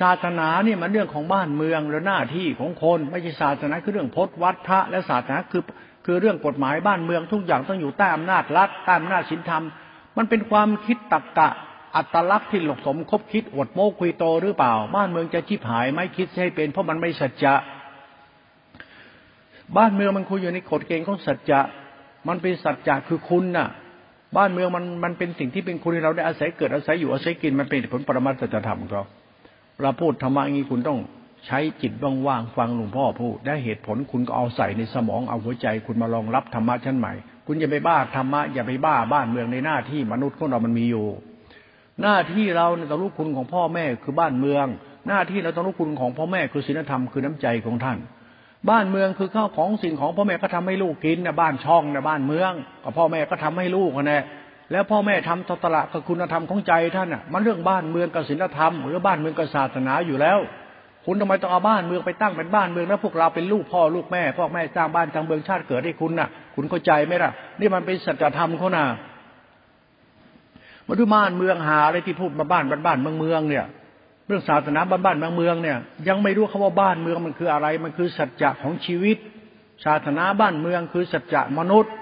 ศาสนาเนี่ยมันเรื่องของบ้านเมืองและหน้าที่ของคนไม่ใช่ศาสนาคือเรื่องพจน์วัดพระและศาสนาคือคือเรื่องกฎหมายบ้านเมืองทุกอย่างต้องอยู่ใต้อำนาจรัฐใต้อำนาจศีลธรรม มันเป็นความคิดตักกะอัตลักษณ์ที่หลกสมคบคิดอดโม้คุยโตหรือเปล่า บ้านเมืองจะชิบหายไม่คิดให้เป็น เพราะมันไม่สัจจะบ้านเมืองมันคุยอยู่ในกฎเกณฑ์ของสัจจะ มันเป็นสัจจะคือคุณน่ะ บ้านเมืองมันมันเป็นสิ่งที่เป็นคุณเราได้อาศัยเกิดอาศัยอยู่อาศัยกินมันเป็นผลปรมัตถธรรมของเราเราพูดธรรมะงี้คุณต้องใช้จิตว่างๆฟังหลวงพ่อพูดได้เหตุผลคุณก็เอาใส่ในสมองเอาหัวใจ คุณมาลองรับธรรมะชั้นใหม่ คุณอย่าไปบ้าธรรมะอย่าไปบ้าบ้านเมืองในหน้าที่มนุษย์ของเรามันมีอยู่ หน้าที่เราเนี่ยต้องรู้คุณของพ่อแม่คือบ้านเมือง หน้าที่เราต้องรู้คุณของพ่อแม่คือศีลธรรมคือน้ำใจของท่าน บ้านเมืองคือข้าวของสิ่งของพ่อแม่ก็ทำให้ลูกกินนะบ้านช่องนะบ้านเมืองก็พ่อแม่ก็ทำให้ลูกนะแล้วพ่อแม่ทำตตละกับคุณธรรมของใจท่านอะ มันเรื่องบ้านเมืองกับศีลธรรม หรือบ้านเมืองกับศาสนาอยู่แล้ว คุณทำไมต้องเอาบ้านเมืองไปตั้งเป็นบ้านเมืองแล้วพวกเราเป็นลูกพ่อลูกแม่พ่อแม่สร้างบ้านสร้างเมืองชาติเกิดให้คุณน่ะ คุณเข้าใจไหมล่ะ นี่มันเป็นสัจธรรมเขาน่ะมาดูบ้านเมืองหาอะไรที่พูดมาบ้านบ้านบ้านเมืองเมืองเนี่ย เรื่องศาสนาบ้านบ้านเมืองเมืองเนี่ย ยังไม่รู้คาว่าบ้านเมืองมันคืออะไร มันคือสัจจะของชีวิต ศาสนาบ้านเมืองคือสัจจะมนุษย์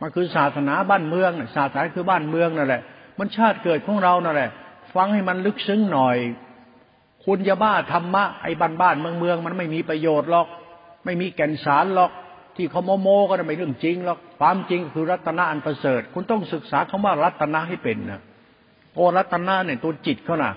มันคือศาสนาบ้านเมืองศาสนาคือบ้านเมืองนั่นแหละ มันชาติเกิดของเรานั่นแหละ ฟังให้มันลึกซึ้งหน่อย คุณอย่าบ้าธรรมะไอ้บ้านบ้านเมืองเมืองมันไม่มีประโยชน์หรอก ไม่มีแก่นสารหรอกที่เขาโมโมก็ไม่เรื่องจริงหรอกความจริงคือรัตนะอันประเสริฐ คุณต้องศึกษาคำว่ารัตนะให้เป็นนะโอรัตนะเนี่ยตัวจิตเขานะ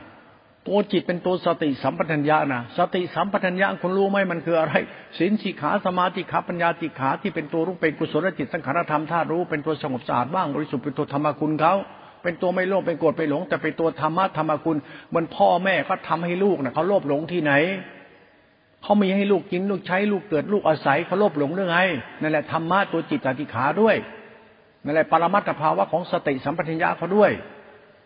ตัวจิตเป็นตัวสติสัมปทัญญะนะสติสัมปทัญญะคุณรู้ไหมมันคืออะไรศีลสิขาสมาธิขาปัญญาติขาที่เป็นตัวรู้เป็นกุศลจิตสังขารธรรมธาตุรู้เป็นตัวสงบสะอาดบ้างบริสุทธิ์เป็นตัวธรรมคุณเขาเป็นตัวไม่โลภเป็นโกรธไปหลง แต่เป็นตัวธรรมะธรรมคุณเหมือนพ่อแม่เขาทาให้ลูกนะเขาโลภหลงที่ไหนเขามีให้ลูกกินลูกใช้ลูกเกิดลูกอาศัยเขาโลภหลงเรื่องไงนั่นแหละธรรมะตัวจิตติขาด้วยนั่นแหละปรมัตถภาวะของสติสัมปทัญญะเขาด้วย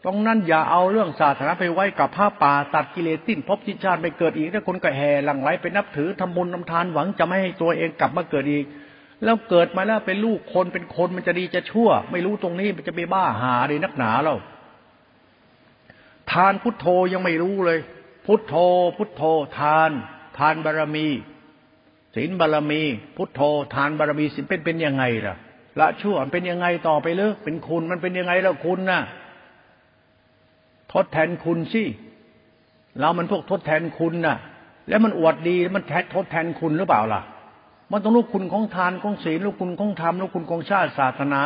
ตรงนั้นอย่าเอาเรื่องศาสนาไปไว้กับผ้าป่าตัดกิเลสสิ้นพบจิตชาติไปเกิดอีกถ้าคนก็แห่หลั่งไหลไปนับถือทำบุญทำทานหวังจะไม่ให้ตัวเองกลับมาเกิดอีก แล้วเกิดมาแล้วเป็นลูกคนเป็นคนมันจะดีจะชั่ว ไม่รู้ตรงนี้มันจะไปบ้าหาเลยนักหนาเราทานพุทโธยังไม่รู้เลย พุทโธ พุทโธ ทาน ทานบารรมีศีลบารรมี พุทโธ ทานบารรมีศีลเป็นเป็นยังไงล่ะละชั่วเป็นยังไงต่อไปเลยเป็นคุณมันเป็นยังไงแล้วคุณน่ะ ทดแทนคุณสิเรามันพวกทดแทนคุณน่ะ แล้วมันอวดดีมันแททดแทนคุณหรือเปล่าล่ะ มันต้องรู้คุณของทานของศีลรู้คุณของธรรมรู้คุณของชาติศาสนา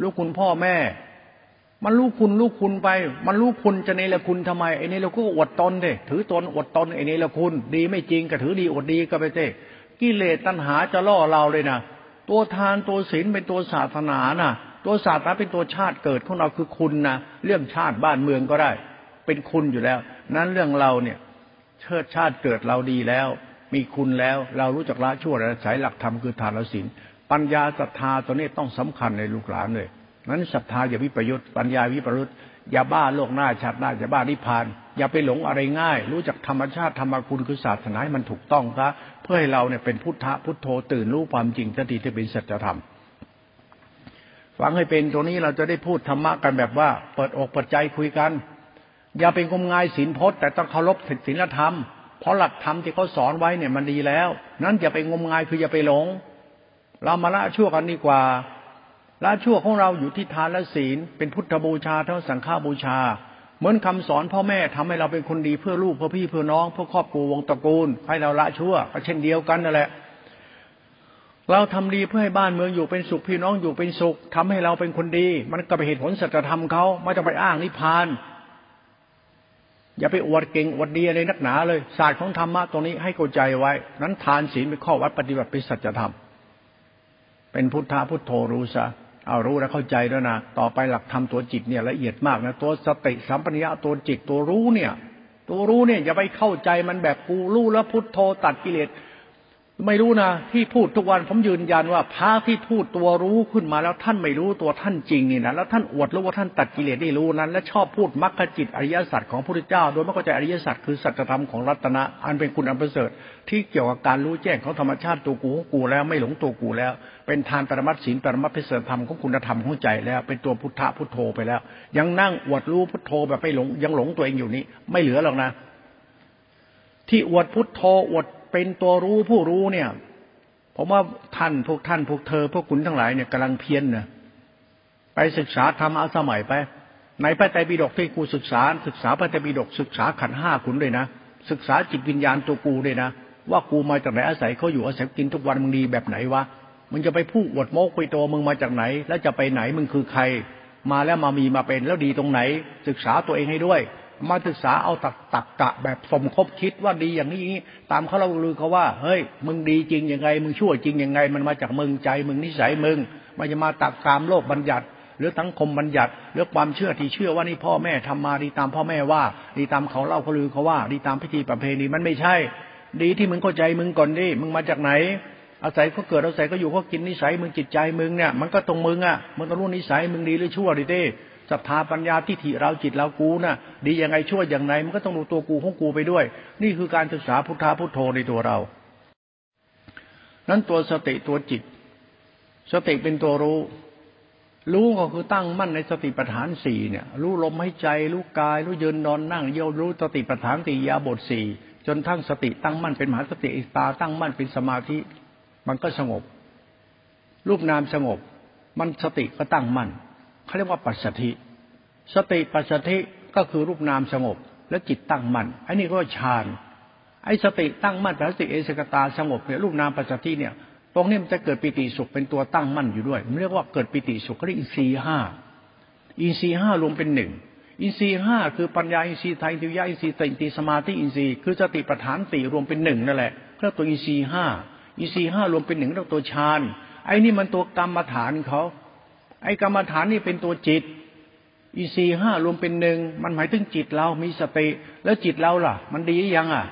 รู้คุณพ่อแม่ มันรู้คุณรู้คุณไป มันรู้คุณจะในละคุณทำไมไอ้นี่เราก็อวดตนเด้ถือตนอวดตนไอ้นี่ละคุณดีไม่จริงก็ถือดีอวดดีก็ไปเต้กิเลสตัณหาจะล่อเราเลยนะตัวทานตัวศีลเป็นตัวศาสนาน่ะ ตัวศาสนาเป็นตัวชาติเกิดของเราคือคุณนะเรื่องชาติบ้านเมืองก็ได้ เป็นคุณอยู่แล้ว นั้นเรื่องเราเนี่ยเชิดชาติเกิดเราดีแล้ว มีคุณแล้วเรารู้จักละชั่วและสายหลักธรรมคือทานและศีลปัญญาศรัทธาตัวนี้ต้องสำคัญในลูกหลานเลยนั้นศรัทธาอย่าวิปยุทธ์ปัญญาวิปรุษอย่าบ้าโลกหน้าชาติหน้าอย่าบ้านิพพาน อย่าไปหลงอะไรง่าย รู้จักธรรมชาติธรรมคุณคือศาสนาให้มันถูกต้องซะเพื่อให้เราเนี่ยเป็นพุทธะพุทโธตื่นรู้ความจริงทันทีที่เป็นสัจธรรม ฟังให้เป็นตรงนี้เราจะได้พูดธรรมะกันแบบว่า เปิดอกเปิดใจคุยกัน อย่าเป็นงมงายศีลพจน์แต่ต้องเคารพศีลธรรม เพราะหลักธรรมที่เขาสอนไว้เนี่ยมันดีแล้ว นั้นอย่าไปงมงายคืออย่าไปหลง เรามาละชั่วกันดีกว่าละชั่วของเราอยู่ที่ทานและศีล เป็นพุทธบูชาเทั้งสังฆบูชา เหมือนคำสอนพ่อแม่ทำให้เราเป็นคนดีเพื่อลูกเพื่อพี่เพื่อน้องเพื่อครอบครัววงตระกูล ให้เราละชั่วก็เช่นเดียวกันนั่นแหละ เราทำดีเพื่อให้บ้านเมืองอยู่เป็นสุขพี่น้องอยู่เป็นสุขทำให้เราเป็นคนดี มันก็เป็นเหตุผลสัจธรรมเขาไม่ต้องไปอ้างนิพพาน อย่าไปอวดเก่งอวดดีอะไรนักหนาเลย ศาสตร์ของธรรมะตรงนี้ให้เข้าใจไว้ นั้นทานศีลเป็นข้อวัดปฏิบัติเป็นสัจธรรม เป็นพุทธะพุทโธรู้ซะเอารู้แล้วเข้าใจแล้วนะต่อไปหลักธรรมตัวจิตเนี่ยละเอียดมากนะตัวสติสัมปัญญะตัวจิตตัวรู้เนี่ย ตัวรู้เนี่ยอย่าไปเข้าใจมันแบบกูรู้แล้วพุทโธตัดกิเลส ไม่รู้นะที่พูดทุกวันผมยืนยันว่าพระที่พูดตัวรู้ขึ้นมาแล้วท่านไม่รู้ตัวท่านจริงนี่นะแล้วท่านอวดรู้ว่าท่านตัดกิเลสได้รู้นั้น และชอบพูดมรรคจิตอริยสัจของพระพุทธเจ้า โดยไม่เข้าใจอริยสัจคือสัจธรรมของรัตนะอันเป็นคุณอันประเสริฐที่เกี่ยวกับการรู้แจ้งของธรรมชาติตัวกูของกูแล้วไม่หลงตัวกูแล้ว เป็นทานปรมัตศีลปรมัตพิเศษธรรมของคุณธรรมของใจแล้ว เป็นตัวพุทธะพุทโธไปแล้ว ยังนั่งอวดรู้พุทโธแบบไม่หลงยังหลงตัวเองอยู่นี้ ไม่เหลือหรอกนะที่อวดพุทโธอวด เป็นตัวรู้ผู้รู้เนี่ยผมว่าท่านพวกท่านพวกเธอ พวกคุณทั้งหลายเนี่ยกำลังเพี้ยนนะไปศึกษาธรรมะสมัยไปในพระไตรปิฎกที่กูศึกษา ศึกษาพระไตรปิฎกศึกษาขันห้าคุณเลยนะศึกษาจิตวิญญาณตัวกูเลยนะว่ากูมาจากไหนอาศัยเขาอยู่อาศัยกินทุกวันมึงดีแบบไหนวะมึงจะไปพูดอวดโม้คุยตัวมึงมาจากไหน แล้วจะไปไหนมึงคือใคร มาแล้วมามีมาเป็นแล้วดีตรงไหน ศึกษาตัวเองให้ด้วย มาศึกษาเอาตักตักกะแบบสมคบคิดว่าดีอย่างนี้ ตามเขาเราลือเขาว่า เฮ้ย มึงดีจริงยังไง มึงชั่วจริงยังไง มันมาจากมึงใจมึงนิสัยมึงมันจะมาตักตามโลกบัญญัติ หรือทั้งคมบัญญัติหรือความเชื่อที่เชื่อว่านี่พ่อแม่ทำมาดีตามพ่อแม่ว่า ดีตามเขาเล่าเขาลือเขาว่า ดีตามพิธีประเพณีมันไม่ใช่ ดีที่มึงเข้าใจมึงก่อนดิมึงมาจากไหนอาศัยเขาเกิดอาศัยก็อยู่เขากินนิสัยมึงจิตใจมึงเนี่ยมันก็ตรงมึงอะมึงต้องรู้นิสัยมึงดีหรือชั่วดิเต้ ศรัทธาปัญญาทิฏฐิเราจิตเรากูนะ่ะ ดียังไงช่วยอย่างไรมันก็ต้องดูตัวกูของกูไปด้วย นี่คือการศึกษาพุทธาพุทโธในตัวเรา นั้นตัวสติตัวจิต สติเป็นตัวรู้ รู้ก็คือตั้งมั่นในสติปัฏฐานสี่เนี่ย รู้ลมหายใจ รู้กาย รู้ยืนนอนนั่งเยี่ยวรู้สติปัฏฐานสี่ยาบทสี่จนทั้งสติตั้งมั่นเป็นมหาสติอิตาตั้งมั่นเป็นสมาธิ มันก็สงบ รูปนามสงบ มันสติก็ตั้งมั่น เขาเรียกว่าปัสสธิ สติปัสสธิก็คือรูปนามสงบ และจิตตั้งมั่นอันนี้ก็ฌานไอ้สติตั้งมั่นแต่สติเอสกตาสงบเนี่ยรูปนามปัสสธิเนี่ย ตรงนี้มันจะเกิดปิติสุขเป็นตัวตั้งมั่นอยู่ด้วยมันเรียกว่าเกิดปิติสุขเขาเรียกอินทรีห้าอินทรีห้ารวมเป็นหนึ่งอินทรีห้าคือปัญญาอินทรีย์ไทยอินทรียาอินทรีย์ติอินทรีย์สมาธิอินทรีย์คือสติปัฏฐานสี่รวมเป็นหนึ่งนั่นแหละเรียกตัวอินทรีห้าอินทรีห้ารวมเป็นหนึ่งเรียกตัวฌานไอ้นี่มันตัวกรรมฐานเขา ไอ้กรรมฐานนี่เป็นตัวจิต อีสีห้ารวมเป็นหนึ่งมันหมายถึงจิตเรามีสติ แล้วจิตเราล่ะ มันดียังอะ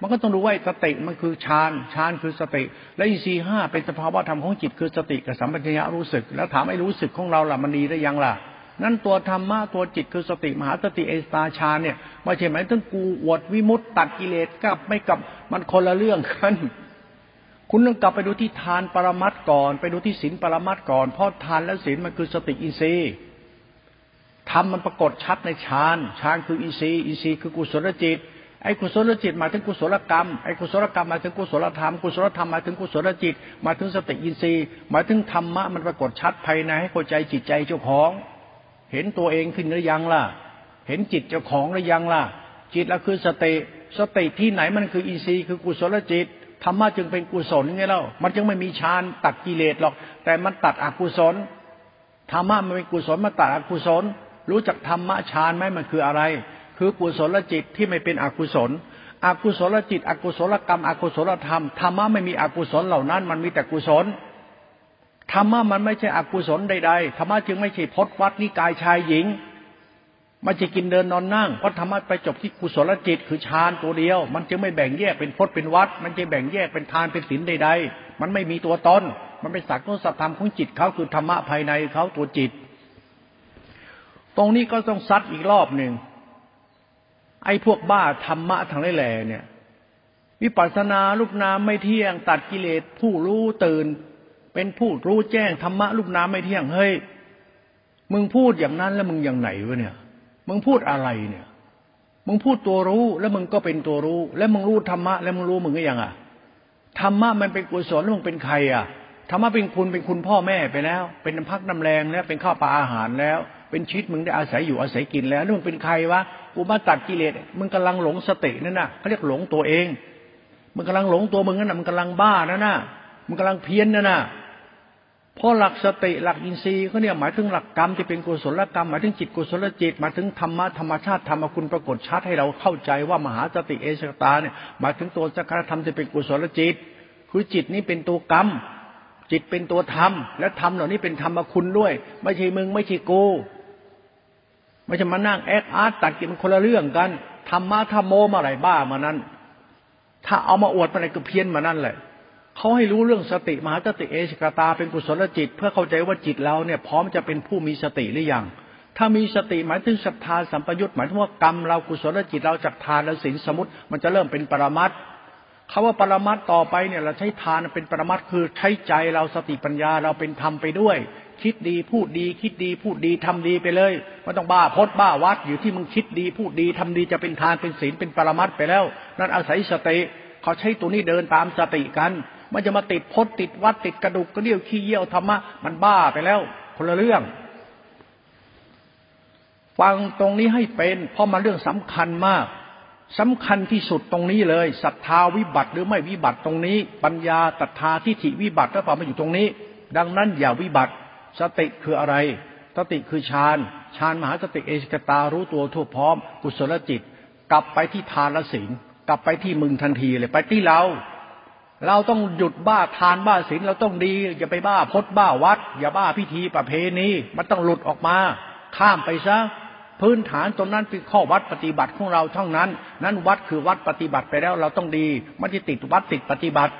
มันก็ต้องรู้ว่าสติมันคือฌานฌานคือสติ และอีสีห้าเป็นสภาวะธรรมของจิตคือสติกับสัมปชัญญะรู้สึก แล้วถามไอ้รู้สึกของเราล่ะมันดีได้ยังล่ะนั่นตัวธรรมะตัวจิตคือสติมหาสติเอสตาฌานเนี่ยไม่ใช่หมายถึงกูอวดวิมุตตัดกิเลสกับไม่กับมันคนละเรื่องกัน คุณต้องกลับไปดูที่ทานปรมัตก่อน ไปดูที่ศีลปรมัตก่อน เพราะทานและศีลมันคือสติอินทรีย์ทำมันปรากฏชัดในฌานฌานคืออินทรีย์อินทรีย์คือกุศลจิตไอ้กุศลจิตมาถึงกุศลกรรมไอ้กุศลกรรมมาถึงกุศลธรรมกุศลธรรมมาถึงกุศลจิต มาถึงสติอินทรีย์มาถึงธรรมะมันปรากฏชัดภายในให้เข้าใจจิตใจเจ้าของ เห็นตัวเองขึ้นหรือยังล่ะ เห็นจิตเจ้าของหรือยังล่ะ จิตแล้วคือสติสติที่ไหนมันคืออินทรีย์คือกุศลจิต ธรรมะจึงเป็นกุศลไงเล่ามันจึงไม่มีฌานตัดกิเลสหรอก แต่มันตัดอกุศลธรรมะมันเป็นกุศลมาตัดอกุศล รู้จักธรรมะฌานไหมมันคืออะไร คือกุศลจิตที่ไม่เป็นอกุศลอกุศลจิต อกุศลกรรม อกุศลธรรมธรรมะไม่มีอกุศลเหล่านั้น มันมีแต่กุศลธรรมะมันไม่ใช่อกุศลใดๆธรรมะจึงไม่ใช่พจนวัดนิกายชายหญิง มันจะกินเดินนอนนั่งเพราะธรรมะไปจบที่กุศลจิตคือฌานตัวเดียว มันจึงไม่แบ่งแยกเป็นพจน์เป็นวัด มันจะแบ่งแยกเป็นทานเป็นศีลใดๆ มันไม่มีตัวตนมันเป็นสักตุสัตธรรมของจิตเขาคือธรรมะภายในเขาตัวจิต ตรงนี้ก็ต้องซัดอีกรอบหนึ่งไอ้พวกบ้าธรรมะทางแหล่เนี่ย วิปัสสนาลูกน้ำไม่เที่ยง ตัดกิเลสผู้รู้ตื่น เป็นผู้รู้แจ้งธรรมะลูกน้ำไม่เที่ยงเฮ้ยมึงพูดอย่างนั้นแล้วมึงอย่างไหนวะเนี่ย มึงพูดอะไรเนี่ย มึงพูดตัวรู้ แล้วมึงก็เป็นตัวรู้ แล้วมึงรู้ธรรมะ แล้วมึงรู้มึงก็ยังอะธรรมะมันเป็นกุศลแล้วมึงเป็นใครอะธรรมะเป็นคุณเป็นคุณพ่อแม่ไปแล้ว เป็นน้ำพักน้ำแรงแล้วเป็นข้าวปลาอาหารแล้ว เป็นชีวิตมึงได้อาศัยอยู่อาศัยกินแล้วนี่มึงเป็นใครวะกูมาตัดกิเลสมึงกำลังหลงสตินั่นน่ะเขาเรียกหลงตัวเองมึงกำลังหลงตัวมึงนั่นน่ะมึงกำลังบ้านั่นน่ะมึงกำลังเพี้ยนนั่นน่ะ เพราะหลักสติหลักอินทรีย์เขาเนี่ยหมายถึงหลักกรรมที่เป็นกุศลกรรมหมายถึงจิตกุศลจิตหมายถึงธรรมะธรรมชาติธรรมคุณปรากฏชัดให้เราเข้าใจว่ามหาสติเอสตาเนี่ยหมายถึงตัวสักการธรรมที่เป็นกุศลจิต คือจิตนี้เป็นตัวกรรม จิตเป็นตัวธรรม และธรรมเหล่านี้เป็นธรรมคุณด้วย ไม่ใช่มึงไม่ใช่กูไม่ใช่มานั่งแอคอาร์ตตัดกินคนละเรื่องกันธรรมะธรรมโมมาอะไรบ้ามานั้น ถ้าเอามาอวดมาอะไรก็เพี้ยนมานั่นแหละ เขาให้รู้เรื่องสติมหาสติเอชกตาเป็นกุศลจิต เพื่อเข้าใจว่าจิตเราเนี่ยพร้อมจะเป็นผู้มีสติหรือยัง ถ้ามีสติหมายถึงศรัทธาสัมปยุตหมายถึงว่ากรรมเรากุศลจิตเราจากทานและศีลสมุติมันจะเริ่มเป็นปรมัตคาว่าปรมัตต่อไปเนี่ยเราใช้ทานเป็นปรมัตคือใช้ใจเราสติปัญญาเราเป็นธรรมไปด้วย คิดดีพูดดี คิดดีพูดดีทำดีไปเลยไม่ต้องบ้าพดบ้าวัดอยู่ที่มึงคิดดีพูดดีทำดีจะเป็นทานเป็นศีลเป็นปรมัตไปแล้ว นั่นอาศัยสติเขาใช้ตัวนี้เดินตามสติกัน มันจะมาติดพดติดวัดติดกระดูกกระเดี่ยวขี้เยี่ยวธรรมะมันบ้าไปแล้ว คนละเรื่อง ฟังตรงนี้ให้เป็น เพราะมันเรื่องสำคัญมากสำคัญที่สุดตรงนี้เลยศรัทธาวิบัติหรือไม่วิบัติตรงนี้ ปัญญาตัทธาทิฏฐิวิบัติถ้าเปล่ามาอยู่ตรงนี้ ดังนั้นอย่าวิบัติ สติคืออะไร สติคือฌานฌานมหาสติเอชกตารู้ตัวทั่วพร้อม กุศลจิต กลับไปที่ทานละศีลกลับไปที่มึงทันทีเลยไปที่เรา เราต้องหยุดบ้าทานบ้าศีลเราต้องดี อย่าไปบ้าพดบ้าวัด อย่าบ้าพิธีประเพณีมันต้องหลุดออกมา ข้ามไปซะพื้นฐานตรงนั้นเป็นข้อวัดปฏิบัติของเราเท่านั้น นั้นวัดคือวัดปฏิบัติไปแล้วเราต้องดีไม่ใช่ติดวัดติดปฏิบัติ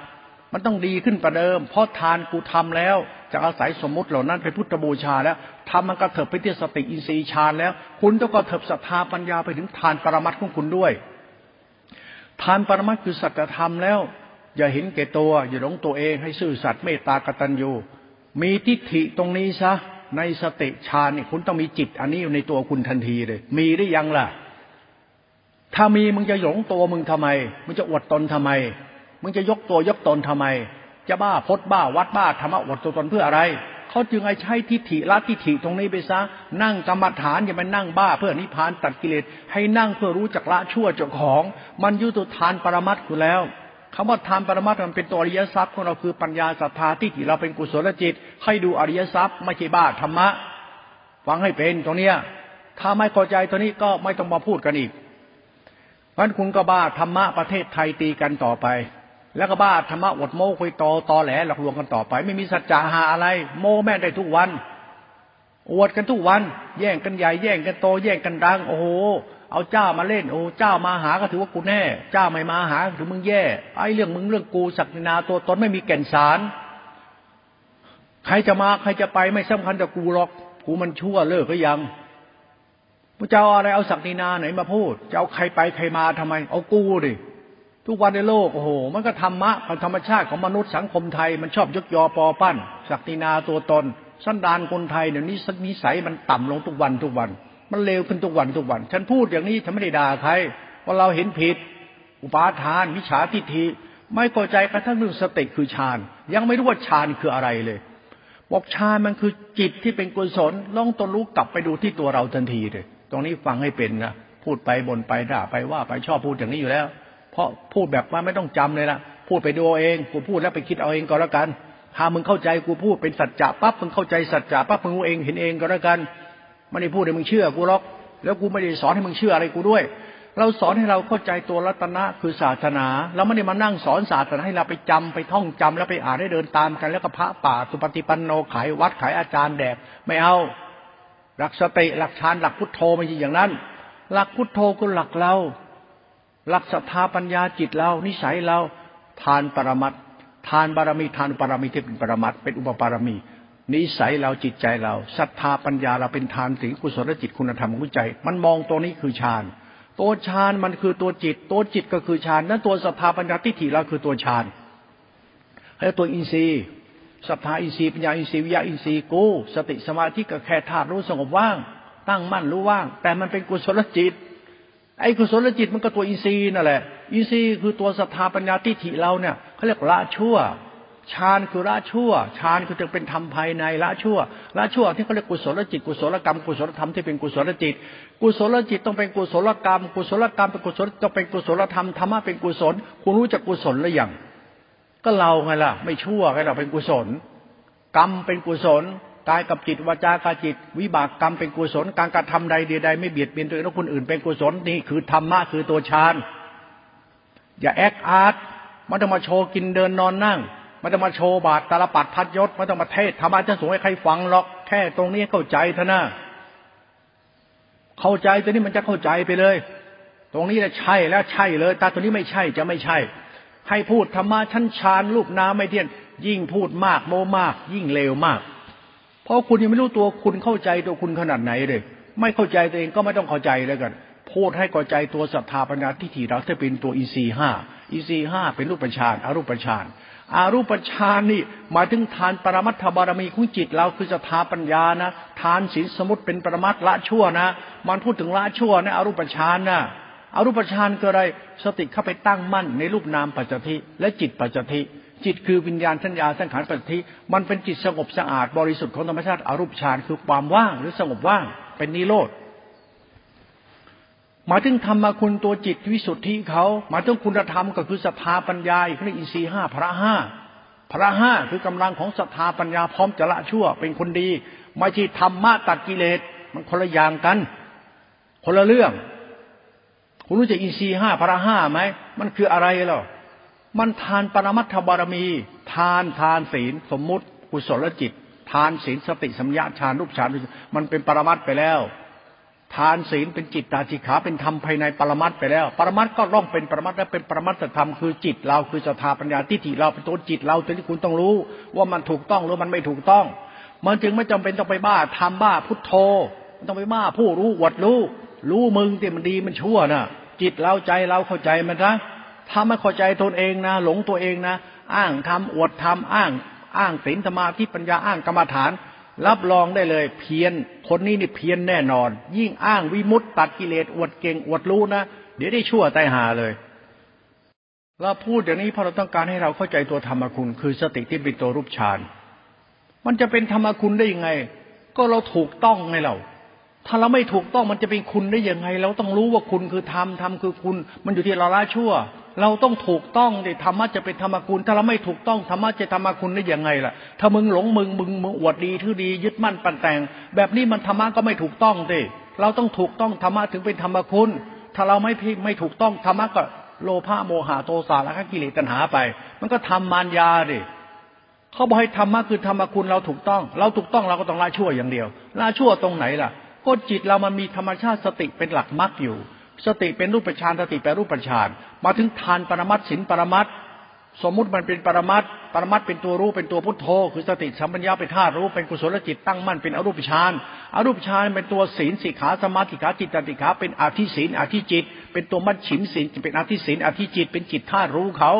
มันต้องดีขึ้นประเดิม เพราะทานกูทำแล้วจะอาศัยสมมติเหล่านั้นเป็นพุทธบูชาแล้วทำมันกระเถิบไปที่สติอินทรีย์ฌานแล้ว คุณต้องกระเถิบศรัทธาปัญญาไปถึงทานปรมัตของคุณด้วย ทานปรมัตคือสัจธรรมแล้ว อย่าเห็นแก่ตัว อย่าหลงตัวเองให้ซื่อสัตย์เมตตากตัญญูมีทิฏฐิตรงนี้ซะในสติฌานนี่คุณต้องมีจิต อันนี้อยู่ในตัวคุณทันทีเลย มีหรือยังล่ะ ถ้ามีมึงจะหลงตัวมึงทำไม มึงจะอวดตนทำไม มึงจะยกตัวยกตนทำไม จะบ้าพดบ้าวัดบ้าธรรมะอวดตัวตนเพื่ออะไรเขาจึงไอ้ใช้ทิฏฐิละทิฏฐิตรงนี้ไปซะ นั่งกรรมฐานอย่าไปนั่งบ้าเพื่อนิพพานตัดกิเลสให้นั่งเพื่อรู้จักละชั่วเจ้าของ มันยุติทานปรมัตถ์อยู่แล้ว คำว่าทานปรมัตถ์มันเป็นตัวอริยทรัพย์ของเราคือปัญญาศรัทธาที่ที่เราเป็นกุศลจิต ให้ดูอริยทรัพย์ไม่ใช่บ้าธรรมะฟังให้เป็นตรงเนี้ยถ้าไม่พอใจตัวนี้ก็ไม่ต้องมาพูดกันอีกเพราะคุณก็บ้าธรรมะประเทศไทยตีกันต่อไป แล้วก็บ้าธรรมะอดโม้คุยตอตอแหลหลอกลวงกันต่อไป ไม่มีสัจจะหาอะไร โม้แม่ได้ทุกวันอวดกันทุกวัน แย่งกันใหญ่แย่งกันโตแย่งกันดัง โอ้โห เอาเจ้ามาเล่นโอ้เจ้ามาหาก็ถือว่ากูแน่ เจ้าไม่มาหาถือมึงแย่ ไอ้เรื่องมึงเรื่องกูศักดินาตัวตนไม่มีแก่นสาร ใครจะมาใครจะไปไม่สำคัญแต่กูหรอก กูมันชั่วเลิกก็ยังพระเจ้าอะไรเอาศักดินาไหนมาพูดจะเอาใครไปใครมาทำไม เอากูดิทุกวันในโลกโอ้โห มันก็ธรรมะของธรรมชาติของมนุษย์สังคมไทยมันชอบยกยอปอปั้นศักดินาตัวตน สันดานคนไทยเดี๋ยวนี้นิสัยมันต่ำลงทุกวันทุกวัน มันเลวขึ้นทุกวันทุกวัน ฉันพูดอย่างนี้ฉันไม่ได้ด่าใครว่าเราเห็นผิด อุปาทานมิจฉาทิฏฐิไม่เข้าใจกระทั่งเรื่องสติคือฌานยังไม่รู้ว่าฌานคืออะไรเลยบอกฌานมันคือจิตที่เป็นกุศลลองตนรู้กลับไปดูที่ตัวเราทันทีเลยตรงนี้ฟังให้เป็นนะพูดไปบนไปด่าไปว่าไปชอบพูดอย่างนี้อยู่แล้ว เพราะพูดแบบว่าไม่ต้องจำเลยละพูดไปดูเอง กูพูดแล้วไปคิดเอาเองก็แล้วกัน ถ้ามึงเข้าใจกูพูดเป็นสัจจะปั๊บมึงเข้าใจสัจจะปั๊บมึงรู้เองเห็นเองก็แล้วกัน ไม่ได้พูดให้มึงเชื่อกูหรอก แล้วกูไม่ได้สอนให้มึงเชื่ออะไรกูด้วย เราสอนให้เราเข้าใจตัวรัตนะคือศาสนา เราไม่ได้มานั่งสอนศาสนาให้เราไปจำไปท่องจำแล้วไปอ่านให้เดินตามกัน แล้วก็พระป่าสุปฏิปันโนขายวัดขายอาจารย์แดกไม่เอา หลักสติหลักฌานหลักพุทโธไม่ใช่อย่างนั้น หลักพุทโธก็หลักเรา หลักศรัทธาปัญญาจิตเรา นิสัยเราทานปรมัตทานบารมีทานปรมีที่เป็นปรมัตเป็นอุปปารมี นิสัยเราจิตใจเราศรัทธาปัญญาเราเป็นทานสิ่งกุศลจิตคุณธรรมของใจ มันมองตัวนี้คือฌานตัวฌานมันคือตัวจิต ตัวจิตก็คือฌานนั้นตัวศรัทธาปัญญาทิฏฐิเราคือตัวฌานให้ตัวอินทรีย์ศรัทธาอินทรีย์ปัญญาอินทรีย์วิญญาอินทรีย์กูสติสมาธิก็แค่ธาตุรู้สงบว่าง ตั้งมั่นรู้ว่าง แต่มันเป็นกุศลจิตไอ้กุศลจิตมันก็ตัวอินทรีย์นั่นแหละอินทรีย์คือตัวศรัทธาปัญญาทิฏฐิเราเนี่ยเขาเรียกละชั่ว ฌานคือละชั่วฌานคือจะเป็นธรรมภายในละชั่วละชั่วที่เขาเรียกกุศลจิตกุศลกรรมกุศลธรรมที่เป็นกุศลจิต กุศลจิตต้องเป็นกุศลกรรม กุศลกรรมเป็นกุศลต้องเป็นกุศลธรรมธรรมะเป็นกุศล คุณรู้จักกุศลหรือยังก็เราไงล่ะ ไม่ชั่วไงเราเป็นกุศล กรรมเป็นกุศลกายกับจิตวาจากาจิต วิบากกรรมเป็นกุศล การกระทำใดใดไม่เบียดเบียนตัวเองและคนอื่นเป็นกุศลนี่คือธรรมะคือตัวฌานอย่าแอคอาร์ตมันต้องมาโชว์กินเดินนอนนั่ง ไม่ต้องมาโชว์บาทตาลปัดพัดยศไม่ต้องมาเทศธรรมะจะสูงให้ใครฟังหรอกแค่ตรงนี้เข้าใจเถอะนะเข้าใจตัวนี้มันจะเข้าใจไปเลย ตรงนี้แหละใช่แล้วใช่เลยแต่ตัวนี้ไม่ใช่จะไม่ใช่ ให้พูดธรรมะชั้นชานลูกน้ำไม่เที่ยน ยิ่งพูดมากโมมาก ยิ่งเลวมาก เพราะคุณยังไม่รู้ตัวคุณเข้าใจตัวคุณขนาดไหนเลยไม่เข้าใจตัวเองก็ไม่ต้องเข้าใจแล้วกันพูดให้เข้าใจตัวศรัทธาปัญญาที่ถี่เราจะเป็นตัวอีซีห้า อีซีห้าเป็นรูปประชานอารูปประชานอารูปฌานนี่หมายถึงทานปรมัตถบารมีของจิตเราคือศรัทธาปัญญานะ ทานศีลสมุติเป็นปรมัตละชั่วนะ มันพูดถึงละชั่วนะอารูปฌานนะอารูปฌานคืออะไรสติเข้าไปตั้งมั่นในรูปนามปัจจทิและจิตปัจจทิจิตคือวิญญาณสัญญาสังขารปัจจทิมันเป็นจิตสงบสะอาดบริสุทธิ์ของธรรมชาติอารูปฌานคือความว่างหรือสงบว่างเป็นนิโรธ หมายถึงธรรมคุณตัวจิตวิสุทธิเขาหมายถึงคุณธรรมก็คือศรัทธาปัญญาอีกเรียกอินทรีห้าพระห้าพระห้าคือกำลังของศรัทธาปัญญาพร้อมจะละชั่วเป็นคนดีไม่ใช่ธรรมะตัดกิเลสมันคนละอย่างกัน คนละเรื่อง คุณรู้จักอินทรีห้าพระห้าไหมมันคืออะไรหรอมันทานปรมัตถบารมี ทานทานศีลสมมุติกุศลจิต ทานศีลสติสัมยาฌานรูปฌานมันเป็นปรมัตไปแล้ว ทานศีลเป็นจิตตาจิขาเป็นธรรมภายในปรมัตไปแล้ว ปรมัตก็ร่องเป็นปรมัตและเป็นปรมัตธรรมคือจิตเราคือสถาปัญญาทิฏฐิเราเป็นตัวจิตเราตัวที่คุณต้องรู้ ว่ามันถูกต้องหรือมันไม่ถูกต้อง มันจึงไม่จำเป็นต้องไปบ้าทำบ้าพุทโธต้องไปบ้าผู้รู้วดรู้ รู้มึงที่มันดีมันชั่วน่ะ จิตเราใจเราเข้าใจมันนะถ้าไม่เข้าใจตนเองนะ หลงตัวเองนะ อ้างทำอวดทำอ้าง อ้างศีลธรรมาที่ปัญญาอ้างกรรมฐาน รับรองได้เลยเพียน คนนี้นี่เพียนแน่นอน ยิ่งอ้างวิมุตตัดกิเลสอวดเก่งอวดรู้นะเดี๋ยวได้ชั่วตายหาเลยเราพูดอย่างนี้เพราะเราต้องการให้เราเข้าใจตัวธรรมคุณ คือสติที่เป็นตัวรูปฌานมันจะเป็นธรรมคุณได้ยังไง ก็เราถูกต้องไงเราถ้าเราไม่ถูกต้องมันจะเป็นคุณได้ยังไง เราต้องรู้ว่าคุณคือธรรมธรรมคือคุณ มันอยู่ที่เราละชั่ว เราต้องถูกต้องดิธรรมะจะเป็นธรรมคุณถ้าเราไม่ถูกต้องธรรมะจะธรรมคุณได้ยังไงล่ะ ถ้ามึงหลงมึงมึงมึงอวดดีทื่อดียึดมั่นปั่นแต่ง แบบนี้มันธรรมะก็ไม่ถูกต้องดิเราต้องถูกต้องธรรมะถึงเป็นธรรมคุณ ถ้าเราไม่ไม่ถูกต้องธรรมะก็โลภะโมหะโทสะและกิเลสตัณหาไป มันก็ทำมารยาดิเขาบอกให้ธรรมะคือธรรมคุณเราถูกต้อง เราถูกต้องเราก็ต้องละชั่วอย่างเดียวละชั่วตรงไหนล่ะก็จิตเรามันมีธรรมชาติสติเป็นหลักมรรคอยู่ สติเป็นรูปฌานสติแปลรูปฌานมาถึงทานปรมัตสินปรมัตสมมุติมันเป็นปรมัตปรมัตเป็นตัวรู้เป็นตัวพุทโธ คือสติสัมปัญญาเป็นธาตุรู้เป็นกุศลจิตตั้งมั่นเป็นอรูปฌานอรูปฌานเป็นตัวศีลสิกขาสมาธิขาจิตติขาเป็นอาทิศีลอาทิจิต เป็นตัวมัดฉิมศีลเป็นอาทิศีลอาทิจิต เป็นจิตธาตุรู้เขา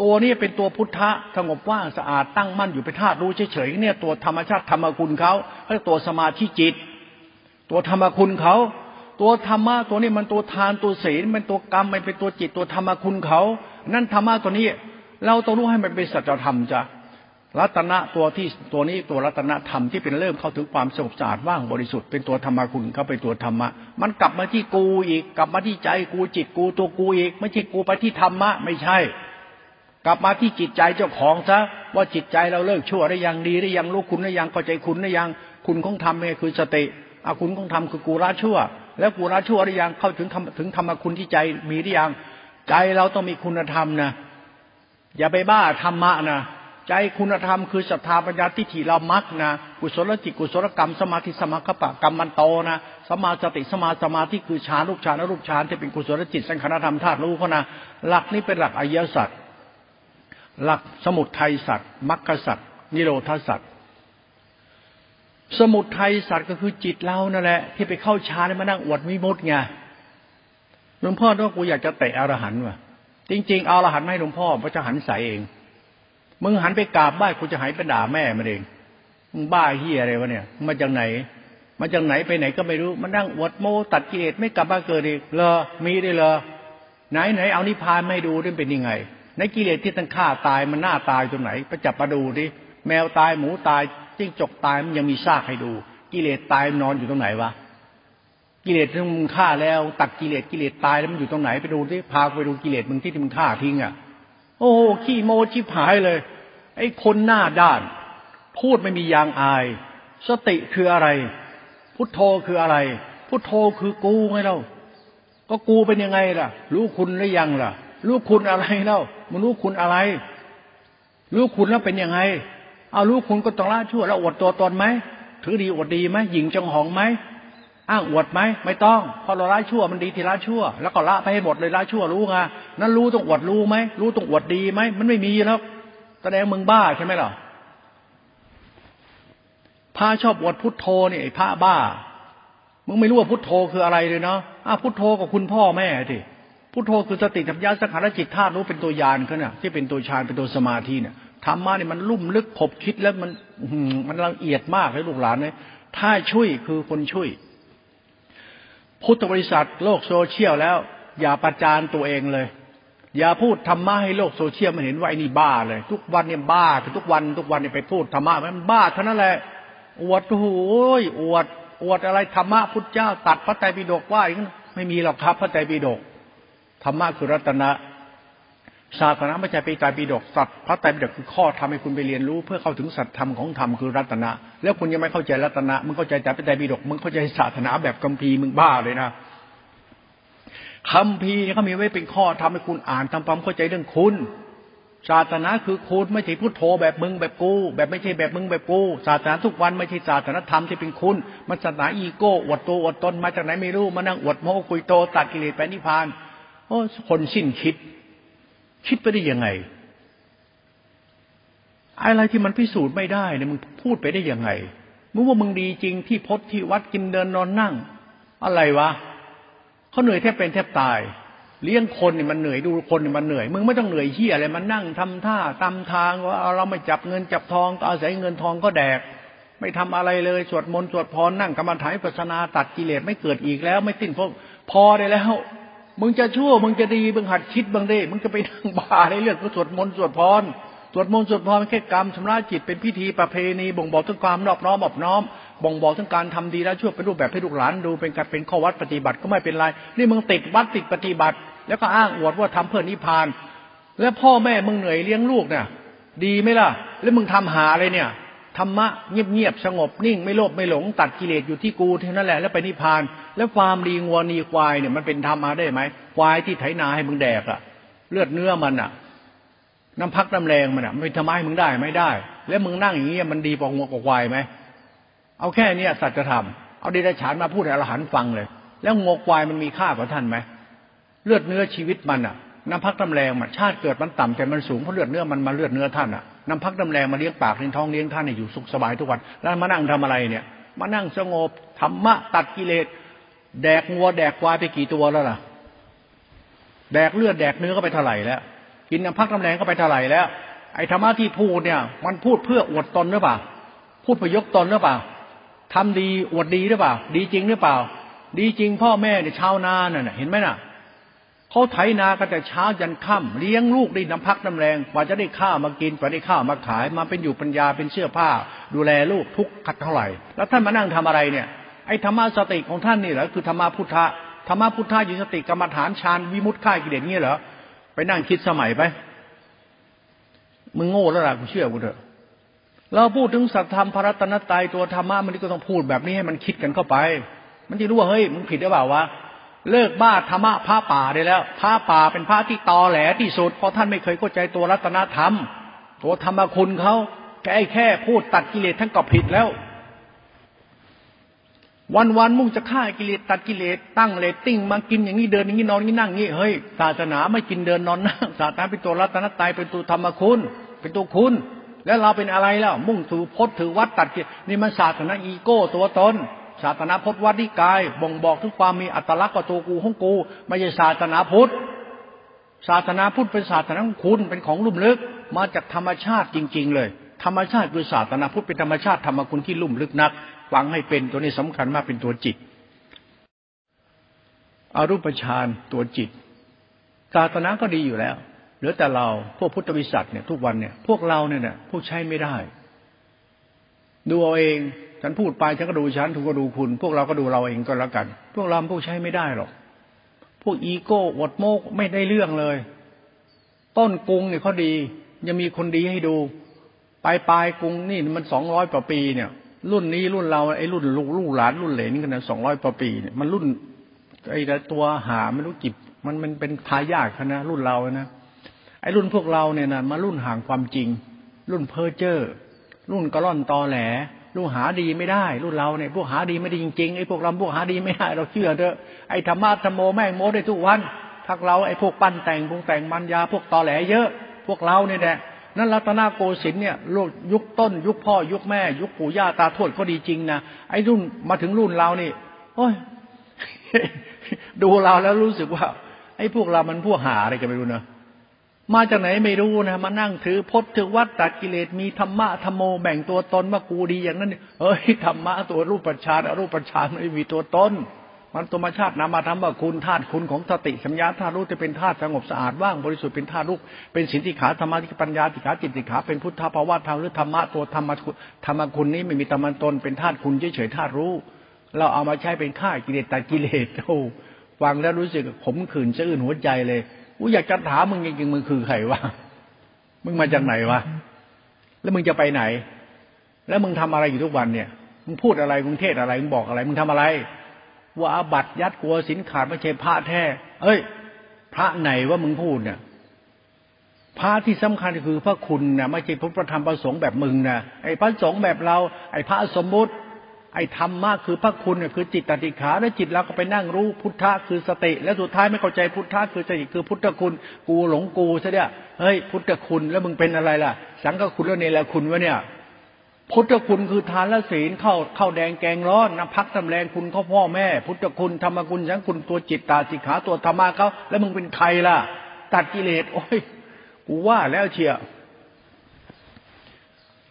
ตัวนี้เป็นตัวพุทธะสงบว่างสะอาดตั้งมั่นอยู่เป็นธาตุรู้เฉยๆเนี่ยตัวธรรมชาติธรรมคุณเขาเรียกตัวสมาธิจิต ตัวธรรมคุณเขา ตัวธรรมะตัวนี้มันตัวทานตัวศีลมันตัวกรรมมันเป็นตัวจิตตัวธรรมคุณเขา นั่นธรรมะตัวนี้ เราต้องรู้ให้มันเป็นสัจธรรมจ้ะรัตนะตัวที่ตัวนี้ตัวรัตนธรรมที่เป็นเริ่มเข้าถึงความสงบสะอาดว่างบริสุทธิ์เป็นตัวธรรมคุณเขาเป็นตัวธรรมะ มันกลับมาที่กูอีก กลับมาที่ใจกูจิตกูตัวกูอีก ไม่ใช่กูไปที่ธรรมะ ไม่ใช่ กลับมาที่จิตใจเจ้าของซะว่าจิตใจเราเลิกชั่วได้ยังดีได้ยังรู้คุณได้ยังเข้าใจคุณได้ยัง คุณของธรรมนี่คือสติอาคุณของธรรมคือกูละชั่ว แล้วกูละชั่วได้ยังเข้าถึงถึงธรรมคุณที่ใจมีได้ยังใจเราต้องมีคุณธรรมนะอย่าไปบ้าธรรมะนะใจคุณธรรมคือศรัทธาปัญญาทิฏฐิเรามักนะกุศลจิตกุศลกรรมสมาธิสมาคปะกรรมมันโตนะสมาสติสมาสมาธิคือฌานรูปฌานรูปฌานที่เป็นกุศลจิตสังขารธรรมธาตุรู้เขานะหลักนี้เป็นหลักอริยสัจหลักสมุทัยสัจมรรคสัจนิโรธสัจ สมุทัยสัจก็คือจิตเรานั่นแหละ ที่ไปเข้าฌานแล้วมานั่งอวดวิมุตไงหลวงพ่อว่ากูอยากจะเตะอรหันต์ว่ะ จริง ๆ เอาอรหันต์ให้หลวงพ่อพระจะหันใสเอง มึงหันไปกราบบ้านกูจะหายไปด่าแม่มันเองมึงบ้าเฮียอะไรวะเนี่ยมาจากไหน มาจากไหนไปไหนก็ไม่รู้มานั่งอวดโมตัดกิเลสไม่กลับมาเกิดอีกเลอมีได้เลอไหนไหนเอานิพานไม่ดูด้วยเป็นยังไงในกิเลสที่ตั้งฆ่าตายมันหน้าตายตรงไหนไปจับมาดูดิแมวตายหมูตาย จิ้งจกตายมันยังมีซากให้ดู กิเลสตายมันนอนอยู่ตรงไหนวะกิเลสที่มึงฆ่าแล้ว ตัดกิเลสกิเลสตายแล้วมันอยู่ตรงไหนไปดูดิพาไปดูกิเลสมึงที่มึงฆ่าทิ้งอะ โอ้ขี้โมชิบหายเลย ไอ้คนหน้าด้าน พูดไม่มียางอาย สติคืออะไร พุทโธคืออะไร พุทโธคือกูไงเราก็กูเป็นยังไงล่ะ รู้คุณหรือยังล่ะ รู้คุณอะไรเล่ามันรู้คุณอะไร รู้คุณแล้วเป็นยังไง เอารู้คุณก็ต้องละชั่วแล้วอวดตัวตนไหมถือดีอวดดีไหมหญิงจงหองไหมอ้างอวดไหมไม่ต้องพอเราละชั่วมันดีที่ละชั่ว แล้วก็ละไปให้หมดเลยละชั่วรู้ไงนั้นรู้ต้องอวดรู้ไหมรู้ต้องอวดดีไหมมันไม่มีแล้วแสดงมึงบ้าใช่ไหมล่ะพระชอบอวดพุทโธนี่ไอ้พระบ้ามึงไม่รู้ว่าพุทโธคืออะไรเลยเนาะอ้าพุทโธกับคุณพ่อแม่ทีพุทโธคือสติสัมยาสังขารจิตธาตุรู้เป็นตัวยานเขาเนี่ยที่เป็นตัวฌานเป็นตัวสมาธิเนี่ย ธรรมะเนี่ยมันลุ่มลึกขบคิดแล้วมันมันละเอียดมากเลยลูกหลานเนี่ยถ้าช่วยคือคนช่วย พุทธบริษัทโลกโซเชียลแล้ว อย่าประจานตัวเองเลย อย่าพูดธรรมะให้โลกโซเชียลมันเห็นว่าไอ้นี่บ้าเลย ทุกวันเนี่ยบ้าทุกวันทุกวันเนี่ยไปพูดธรรมะมันบ้าเท่านั้นแหละอวดโอ้ยอวด อวดอะไรธรรมะพุทธเจ้า ตัดพระไตรปิฎกว่าอย่างนั้นไม่มีหรอกครับพระไตรปิฎกธรรมะคือรัตนะ ศาสนาไม่ใช่ไปไตรปิฎกสัตว์พระไตรปิฎกคือข้อทำให้คุณไปเรียนรู้ เพื่อเข้าถึงสัตธรรมของธรรมคือรัตนะ แล้วคุณยังไม่เข้าใจรัตนะมึงเข้าใจแต่พระไตรปิฎกมึงเข้าใจศาสนาแบบกัมพีมึงบ้าเลยนะคำพีเขามีไว้เป็นข้อทำให้คุณอ่านทำความเข้าใจเรื่องคุณศาสนาคือคุณไม่ใช่พุทโธแบบมึงแบบกู แบบไม่ใช่แบบมึงแบบกูศาสนาทุกวันไม่ใช่ศาสนาธรรมที่เป็นคุณมันศาสนาอีโก้อวดตัวอวดตนมาจากไหนไม่รู้มานั่งอวดโม้คุยโตตัดกิเลสไปนิพพานโอ้คนสิ้นคิด คิดไปได้ยังไง อะไรที่มันพิสูจน์ไม่ได้เนี่ยมึงพูดไปได้ยังไงมึงว่ามึงดีจริงที่พจที่วัดกินเดินนอนนั่ง อะไรวะเขาเหนื่อยแทบเป็นแทบตาย เลี้ยงคนเนี่ยมันเหนื่อยดูคนเนี่ยมันเหนื่อยมึงไม่ต้องเหนื่อยเฮียอะไรมันนั่งทำท่าตำทางว่าเราไม่จับเงินจับทองก็อาศัยเงินทองก็แดก ไม่ทำอะไรเลยสวดมนต์สวดพรนั่งกรรมฐานปัสนาตัดกิเลสไม่เกิดอีกแล้ว ไม่สิ้นพวกพอได้แล้ว มึงจะชั่ว มึงจะดี มึงหัดคิดบ้างดิ มึงจะไปนั่งบาในเรื่องก็สวดมนต์สวดพร สวดมนต์สวดพรแค่กรรมชำระจิตเป็นพิธีประเพณี บ่งบอกถึงความนอบน้อมอบน้อม บ่งบอกถึงการทำดีแล้วช่วยเป็นรูปแบบให้ลูกหลานดู เป็นการเป็นข้อวัดปฏิบัติก็ไม่เป็นไร นี่มึงติดวัดติดปฏิบัติ แล้วก็อ้างอวดว่าทำเพื่อนิพพาน แล้วพ่อแม่มึงเหนื่อยเลี้ยงลูกเนี่ยดีไหมล่ะ แล้วมึงทำหาอะไรเนี่ย ธรรมะเงียบๆสงบนิ่งไม่โลภไม่หลง ตัดกิเลสอยู่ที่กูเท่านั้นแหละแล้วไปนิพพาน แล้วความดีงัวนีควายเนี่ยมันเป็นธรรมมาได้ไหมควายที่ไถนาให้มึงแดกอะเลือดเนื้อมันอะน้ำพักน้ำแรงมันอะไม่ทำให้มึงได้ไม่ได้ แล้วมึงนั่งอย่างนี้ยมันดีกว่างัวกว่าควายไหมเอาแค่นี้สัจธรรมเอาเดรัจฉานมาพูดให้อรหันฟังเลย แล้วงกควายมันมีค่ากว่าท่านไหมเลือดเนื้อชีวิตมันอะน้ำพักน้ำแรงมันชาติเกิดมันต่ำแต่มันสูงเพราะเลือดเนื้อมันมาเลือดเนื้อท่านอะ น้ำพักน้ำแรงมาเลี้ยงปากเลี้ยงท้องเลี้ยงท่านอยู่สุขสบายทุกวัน แล้วมานั่งทำอะไรเนี่ย มานั่งสงบธรรมะตัดกิเลสแดกงัวแดกควายไปกี่ตัวแล้วล่ะ แดกเลือดแดกเนื้อก็ไปเท่าไหร่แล้ว กินน้ำพักน้ำแรงก็ไปเท่าไหร่แล้ว ไอ้ธรรมะที่พูดเนี่ย มันพูดเพื่ออวดตนหรือเปล่า พูดเพื่อยกตนหรือเปล่าทำดีอวดดีหรือเปล่า ดีจริงหรือเปล่า ดีจริงพ่อแม่เนี่ยชาวนาเนี่ยเห็นไหมน่ะ เขาไถนากันแต่เช้ายันค่ำเลี้ยงลูกได้น้ำพักน้ำแรงกว่าจะได้ข้าวมากินกว่าได้ข้าวมาขาย มาเป็นอยู่ปัญญาเป็นเสื้อผ้า ดูแลลูกทุกขัดเท่าไหร่ แล้วท่านมานั่งทำอะไรเนี่ยไอ้ธรรมะสติของท่านนี่เหรอคือธรรมะพุทธะธรรมะพุทธะอยู่สติกรรมฐานฌานวิมุตติข่ายกิเลสนี่เหรอไปนั่งคิดสมัยไปมึงโง่แล้วล่ะกูเชื่อกูเถอะเราพูดถึงสัตธรรมพระรัตนตรัยตัวธรรมะมันก็ต้องพูดแบบนี้ให้มันคิดกันเข้าไป มันจะรู้ว่าเฮ้ยมึงผิดหรือเปล่าวะ เลิกบ้าธรรมะพระป่าได้แล้วพระป่าเป็นพระที่ตอแหลที่สุดเพราะท่านไม่เคยเข้าใจตัวรัตนธรรม ตัวธรรมคุณเขาแค่แค่พูดตัดกิเลสท่านก็ผิดแล้ว วันวันมุ่งจะฆ่ากิเลสตัดกิเลสตั้งเลตติ้งมากินอย่างนี้เดินอย่างนี้นอนอย่างนี้นั่งอย่างนี้เฮ้ยศาสนาไม่กินเดินนอนนั่งศาสนาเป็นตัวรัตนตรัยเป็นตัวธรรมคุณ เป็นตัวคุณ แล้วเราเป็นอะไรแล้ว มุ่งสู่พจน์ถือวัดตัดกิเลสนี่มันศาสนาอีโก้ตัวตน ศาสนาพุทธวัดนิกาย บ่งบอกถึงความมีอัตลักษณ์กับตัวกูของกู ไม่ใช่ศาสนาพุทธศาสนาพุทธเป็นศาสนาของคุณเป็นของลุ่มลึก มาจากธรรมชาติจริง ๆ เลย ธรรมชาติคือศาสนาพุทธเป็นธรรมชาติธรรมคุณที่ลุ่มลึกนักฟังให้เป็นตัวนี้สำคัญมากเป็นตัวจิตอรูปฌานตัวจิต ศาสนาก็ดีอยู่แล้วเหลือแต่เราพวกพุทธวิสัชเนี่ยทุกวันเนี่ย พวกเราเนี่ยเนี่ยพวกใช้ไม่ได้ ดูเอาเอง ฉันพูดไปฉันก็ดูฉันถูกก็ดูคุณ พวกเราก็ดูเราเองก็แล้วกัน พวกเราพวกใช้ไม่ได้หรอก พวกอีโก้วดโมกไม่ได้เรื่องเลย ต้นกรุงเนี่ยเขาดียังมีคนดีให้ดูปลายปลายกรุงนี่มันสองร้อยกว่าปีเนี่ย รุ่นนี้รุ่นเราไอ้รุ่นลูกลูกหลานรุ่นเหลนกันนะสองร้อยกว่าปีเนี่ยมันรุ่นไอ้ตัวหาไม่รู้จิบมันมันเป็นทายาทนะรุ่นเรานะไอ้รุ่นพวกเราเนี่ยนะมารุ่นห่างความจริง รุ่นเพอร์เจอร์รุ่นกระล่อนตอแหล รุ่นหาดีไม่ได้รุ่นเราเนี่ยพวกหาดีไม่ได้จริงๆไอ้พวกเราพวกหาดีไม่ได้ เราเชื่อเถอะไอ้ธรรมะธรรมโมแม่งโมได้ทุกวันทักเราไอ้พวกปั้นแต่งพวกแต่งมันยาพวกตอแหลเยอะ พวกเราเนี่ยแหละนั่นรัตนโกสินทร์เนี่ยยุคต้น ยุคพ่อ ยุคแม่ ยุคปู่ย่าตาทวดก็ดีจริงนะไอ้รุ่นมาถึงรุ่นเรานี่โอ้ยดูเราแล้วรู้สึกว่า ไอ้พวกเรามันพวกหาอะไรกันไม่รู้เนะ มาจากไหนไม่รู้นะมานั่งถือพจน์ถือวัดตัดกิเลสมีธรรมะธรรมโมแบ่งตัวตนว่ากูดีอย่างนั้นเฮ้ยธรรมะตัวรูปปัจจานรูปปัจจานไม่มีตัวตนมันธรรมชาตินามาธรรมว่าคุณธาตุคุณของสติสัญญาธาตุรู้จะเป็นธาตุสงบสะอาดว่างบริสุทธิ์เป็นธาตุรู้เป็นสินติขาธรรมะที่ปัญญาติขาจิตติขาเป็นพุทธภาวะทางหรือธรรมะตัวธรรมะธรรมคุณนี้ไม่มีธรรมตนเป็นธาตุคุณเฉยๆธาตุรู้ เราเอามาใช้เป็นฆ่ากิเลสตัดกิเลสโอ้ฟังแล้วรู้สึกขมขื่นจะอื่นหัวใจเลย กูอยากจะถามมึงจริงๆมึงคือใครวะมึงมาจากไหนวะแล้วมึงจะไปไหน แล้วมึงทำอะไรอยู่ทุกวันเนี่ย มึงพูดอะไรมึงเทศอะไรมึงบอกอะไร มึงทำอะไรว่าอาบัตยัดกลัวสินขาดไม่ใช่พระแท้ เอ้ย พระไหนว่ามึงพูดเนี่ยพระที่สำคัญคือพระคุณนะไม่ใช่พระประธรรมประสงค์แบบมึงนะไอ้พระสงฆ์แบบเรา ไอ้พระสมมุติ ไอ้ธรรมะคือพระคุณเนี่ยคือจิตตติขาและจิตเราก็ไปนั่งรู้พุทธะคือสติ และสุดท้ายไม่เข้าใจพุทธะคือสติคือพุทธคุณ กูหลงกูซะเนี่ยเฮ้ยพุทธคุณแล้วมึงเป็นอะไรล่ะ สังฆคุณแล้วเนรคุณวะเนี่ย พุทธคุณคือทานและศีลเข้าเข้าแดงแกงร้อนน้ำพักตำแรงคุณเขาพ่อแม่ พุทธคุณธรรมคุณสังคุณตัวจิตตาสิขาตัวธรรมะเขาแล้วมึงเป็นใครล่ะ ตัดกิเลสโอ้ยกูว่าแล้วเชีย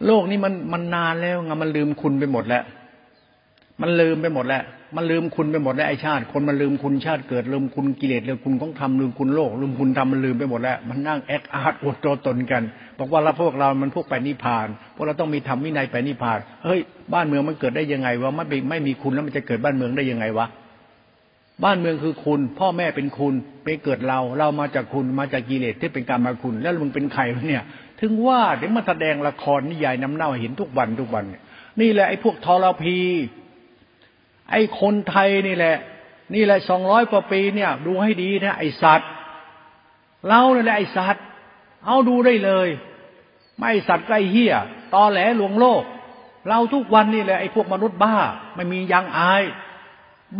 โลกนี้มันมันนานแล้วไงมันลืมคุณไปหมดแล้ว มันลืมไปหมดแล้ว มันลืมคุณไปหมดแล้วไอชาติ คนมันลืมคุณชาติเกิดลืมคุณกิเลสลืมคุณของธรรมลืมคุณโลกลืมคุณธรรมมันลืมไปหมดแล้ว มันนั่งแอคอาร์ตอวดตัวตนกัน บอกว่าเราพวกเรา มันพวกไปนิพพาน พวกเราต้องมีธรรมวินัยไปนิพพาน เฮ้ย บ้านเมืองมันเกิดได้ยังไงวะ ไม่ไม่มีคุณแล้วมันจะเกิดบ้านเมืองได้ยังไงวะ บ้านเมืองคือคุณ พ่อแม่เป็นคุณไปเกิดเรา เรามาจากคุณ มาจากกิเลสที่เป็นกรรมาคุณ แล้วมึงเป็นใครเนี่ย ถึงว่าเดี๋ยวมาแสดงละครนิยายน้ำเน่าเห็นทุกวันทุกวัน นี่แหละไอ้พวกทรพี ไอ้คนไทยนี่แหละ นี่แหละสองร้อยกว่าปีเนี่ย ดูให้ดีนะไอสัตว์เราเนี่ยแหละไอสัตว์ เอาดูได้เลย ไม่สัตว์ใกล้เฮียตอแหลหลวงโลก เราทุกวันนี่แหละไอพวกมนุษย์บ้า ไม่มียังอาย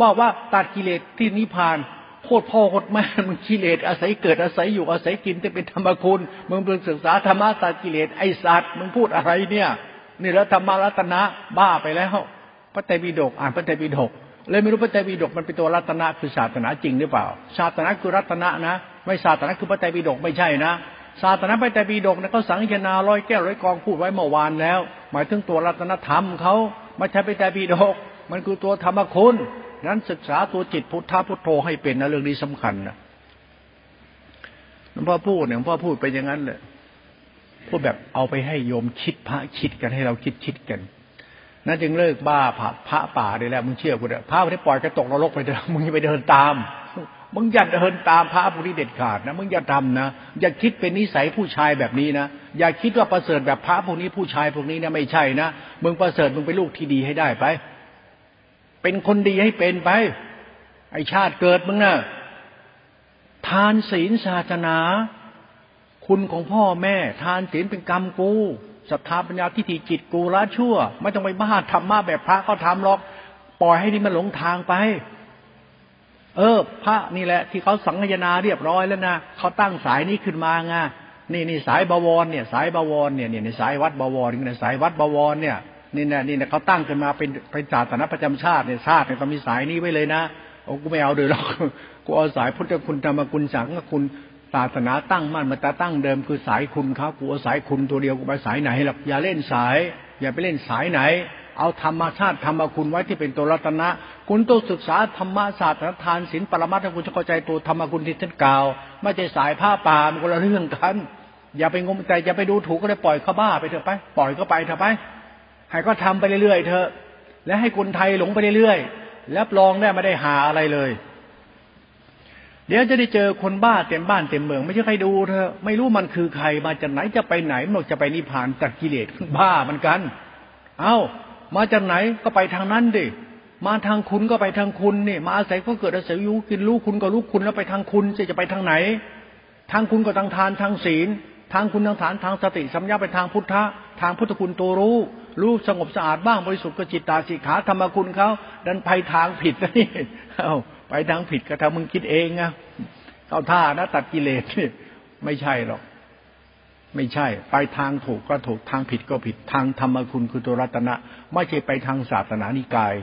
บอกว่าตัดกิเลสที่นิพพานโคตรพ่อโคตรแม่มึงกิเลสอาศัยเกิดอาศัยอยู่อาศัยกินจะเป็นธรรมคุณมึงเพิ่งศึกษาธรรมะตัดกิเลสไอสัตว์มึงพูดอะไรเนี่ยนี่แล้วธรรมรัตนะบ้าไปแล้ว พระไตรปิฎกอ่านพระไตรปิฎกเลยไม่รู้พระไตรปิฎกมันเป็นตัวรัตนะคือศาสนาจริงหรือเปล่า ศาสนาคือรัตนะนะ ไม่ศาสนาคือพระไตรปิฎกไม่ใช่นะ ศาสนาพระไตรปิฎกนะเขาสังเกนาร้อยแก้วร้อยกองพูดไว้เมื่อวานแล้ว หมายถึงตัวรัตนธรรมเขาไม่ใช่พระไตรปิฎกมันคือตัวธรรมคุณนั้นศึกษาตัวจิตพุทธะพุทโธให้เป็นนะเรื่องนี้สำคัญนะหลวงพ่อพูดเนี่ยหลวงพ่อพูดไปอย่างนั้นเลยพูดแบบเอาไปให้โยมคิดพระคิดกันให้เราคิดคิดกัน นั่นจึงเลิกบ้าพระพระป่าได้แล้วมึงเชื่อกูเถอะพระไม่ได้ปล่อยกระตกนรกไปเถอะมึงไปเดินตาม มึงอย่าเดินตามพระผู้นี้เด็ดขาดนะมึงอย่าทำนะอย่าคิดเป็นนิสัยผู้ชายแบบนี้นะอย่าคิดว่าประเสริฐแบบพระพวกนี้ผู้ชายพวกนี้นะไม่ใช่นะมึงประเสริฐมึงเป็นลูกที่ดีให้ได้ไป เป็นคนดีให้เป็นไป ไอชาติเกิดมึงนะ่ะทานศีลศาสนา คุณของพ่อแม่ ทานศีลเป็นกรรมกู ศรัทธาปัญญาทิฏฐิจิตกูละชั่ว ไม่ต้องไปบ้าทำมาแบบพระเขาทำหรอก ปล่อยให้นี่มันหลงทางไป เออ พระนี่แหละ ที่เขาสังฆนาเรียบร้อยแล้วนะเขาตั้งสายนี้ขึ้นมาไงนี่นี่สายบวรเนี่ย สายบวรเนี่ยเนี่ยในสายวัดบวรเนี่ยสายวัดบวรเนี่ยนี่นะนี่นะเขาตั้งขึ้นมาเป็นเป็นศาสนาประจำชาติเนี่ยชาติเนี่ยต้องมีสายนี้ไว้เลยนะโอ้กูไม่เอาเดือหรอกกูเอาสายพุทธคุณธรรมคุณสังฆคุณ ศาสนาตั้งมั่นมาตาตั้งเดิมคือสายคุณเขากูเอาสายคุณตัวเดียวกูไปสายไหนหรอกอย่าเล่นสาย อย่าไปเล่นสายไหน เอาธรรมชาติธรรมคุณไว้ที่เป็นตัวรัตนะ คุณต้องศึกษาธรรมศาสตร์ทานศีลปรมัตถ์คุณจะเข้าใจตัวธรรมคุณที่ท่านกล่าว ไม่ใช่สายผ้าป่ามันคนละเรื่องกันอย่าไปงมใจอย่าไปดูถูกก็เลยปล่อยเขาบ้าไปเถอะไป ปล่อยก็ไปเถอะไป ให้ก็ทำไปเรื่อยๆเถอะ และให้คนไทยหลงไปเรื่อยๆแล้วรองได้ไม่ได้หาอะไรเลย เดี๋ยวจะได้เจอคนบ้าเต็มบ้านเต็มเมือง ไม่ใช่ใครดูเธอไม่รู้มันคือใครมาจากไหนจะไปไหนมันจะไปนิพพานตัดกิเลสบ้ามันกัน เอา้า มาจากไหนก็ไปทางนั้นดิมาทางคุณก็ไปทางคุณนี่มาอาศัยก็เกิดอาศัยยุกินรู้คุณก็รู้คุณแล้วไปทางคุณจะจะไปทางไหน ทางคุณก็ทางทานทางศีล ทางคุณทางฐานทางสติสัมยาไปทางพุทธะทางพุทธคุณตัวรู้รู้สงบสะอาดบ้างบริสุทธิ์ก็จิตตาสิขาธรรมคุณเขาดันไปทางผิดนี่เอา้า ไปทางผิดก็ทำมึงคิดเองนะเข้าท่านะตัดกิเลสนี่ไม่ใช่หรอก ไม่ใช่ ไปทางถูกก็ถูกทางผิดก็ผิดทางธรรมคุณคือตัวรัตนะ ไม่ใช่ไปทางศาสนานิกาย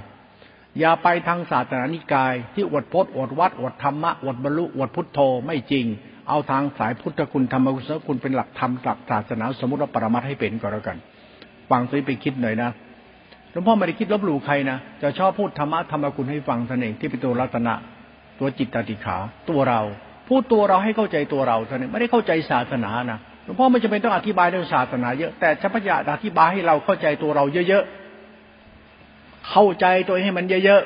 อย่าไปทางศาสนานิกาย ที่อวดพจน์อวดวัดอวดธรรมะอวดบรรลุอวดพุทโธไม่จริง เอาทางสายพุทธคุณธรรมกุศลคุณเป็นหลักธรรมหลักศาสนาสมมติว่าปรมัตให้เป็นก็แล้วกันฟังซื้ไปคิดหน่อยนะ หลวงพ่อไม่ได้คิดลบหลู่ใครนะจะชอบพูดธรรมะธรรมกุลให้ฟังท่านเองที่เป็นตัวรัตนะ ตัวจิตตติขา ตัวเรา พูดตัวเราให้เข้าใจตัวเราท่านเองไม่ได้เข้าใจศาสนานะหลวงพ่อไม่จำเป็นต้องอธิบายเรื่องศาสนาเยอะแต่จะพยายาอธิบายให้เราเข้าใจตัวเราเยอะๆเข้าใจตัวให้มันเยอะ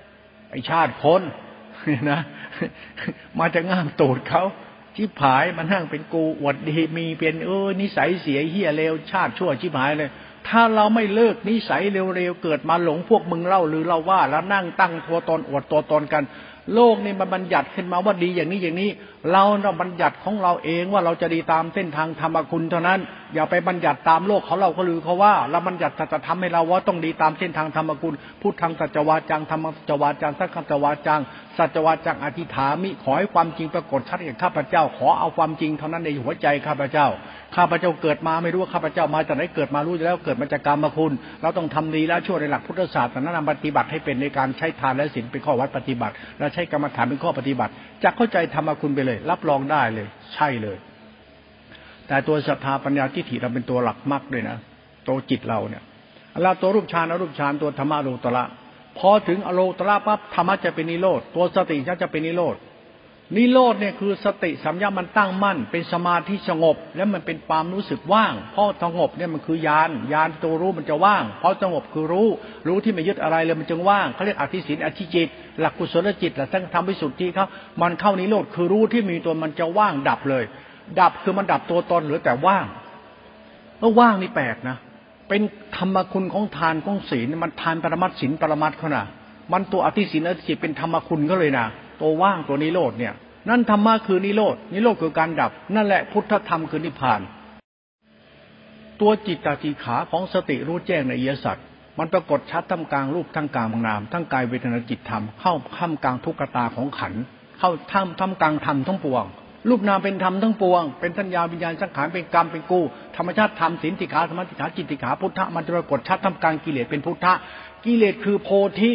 ๆไอชาติคนนะมาจะง่ามตูดเขาชิบหายมันนั่งเป็นกูอวดดีมีเป็นเออนิสัยเสียเฮียเลวชาติชั่วชิบหายเลย ถ้าเราไม่เลิกนิสัยเร็วๆเกิดมาหลงพวกมึงเล่าหรือเราว่า แล้วนั่งตั้งตัวตนอวดตัวตนกัน โลกนี่มันบัญญัติขึ้นมาว่าดีอย่างนี้อย่างนี้ เราเราบัญญัติของเราเองว่าเราจะดีตามเส้นทางธรรมคุณเท่านั้นอย่าไปบัญญัติตามโลกเขาเราก็ลือเขาว่าเราบัญญัติจะทำให้เราว่าต้องดีตามเส้นทางธรรมคุณพูดทางสัจวาจังธรรมสัจวาจังสังฆสัจวาจังสัจวาจังอธิฐามิขอให้ความจริงปรากฏชัดแก่ข้าพเจ้า ขอเอาความจริงเท่านั้นในหัวใจข้าพเจ้า ข้าพเจ้าเกิดมาไม่รู้ว่าข้าพเจ้ามาจากไหนเกิดมารู้แล้วเกิดมาจากกรรมคุณ เราต้องทำดีและช่วยในหลักพุทธศาสตร์นานาปฏิบัติให้เป็นในการใช้ทานและศีลเป็นข้อวัดปฏิบัติ และใช้กรรมฐานเป็นข้อปฏิบัติจะเข้าใจธรรมคุณไปเลย รับรองได้เลย ใช่เลย แต่ตัวศรัทธาปัญญาทิฏฐิเราเป็นตัวหลักมากเลยนะตัวจิตเราเนี่ยเราตัวรูปฌานอรูปฌานตัวธรรมะโลตระพอถึงอโลตระปั๊บธรรมะจะเป็นนิโรธตัวสติจะเป็นนิโรธนิโรธเนี่ยคือสติสัมยามันตั้งมั่น เป็นสมาธิสงบ แล้วมันเป็นความรู้สึกว่างเพราะสงบเนี่ยมันคือยานยานตัวรู้มันจะว่างเพราะสงบคือรู้ รู้ที่ไม่ยึดอะไรเลยมันจึงว่างเขาเรียกอธิสินอธิจิต หลักกุศลจิตหลักทั้งธรรมวิสุทธิเขามันเข้านิโรธคือรู้ที่มีตัวมันจะว่างดับเลย ดับคือมันดับตัวตนหรือแต่ว่างแล้วว่างนี่แปลกนะเป็นธรรมคุณของทานของศีลมันทานปรมัตศีลปรมัตเขานะมันตัวอธิศีลอธิจิตเป็นธรรมคุณก็เลยนะตัวว่างตัวนิโรธเนี่ย นั่นธรรมะคือนิโรธนิโรธคือการดับ นั่นแหละพุทธธรรมคือนิพพาน ตัวจิตตาจิขาของสติรู้แจ้งในเอียสัตว์มันปรากฏชัดทั้งกลางรูปทั้งกลางนามทั้งกายเวทนาจิตธรรมเข้าข้ามกลางทุกขตาของขันเข้าท่ามท่ามกลางธรรมทั้งปวง รูปนามเป็นธรรมทั้งปวง เป็นสัญญาวิญญาณสังขารเป็นกรรมเป็นกูธรรมชาติธรรมสินติขาสมาธิขาจิตติขาพุทธะมันจะปรากฏชัดทำกลางกิเลสเป็นพุทธะกิเลสคือโพธิ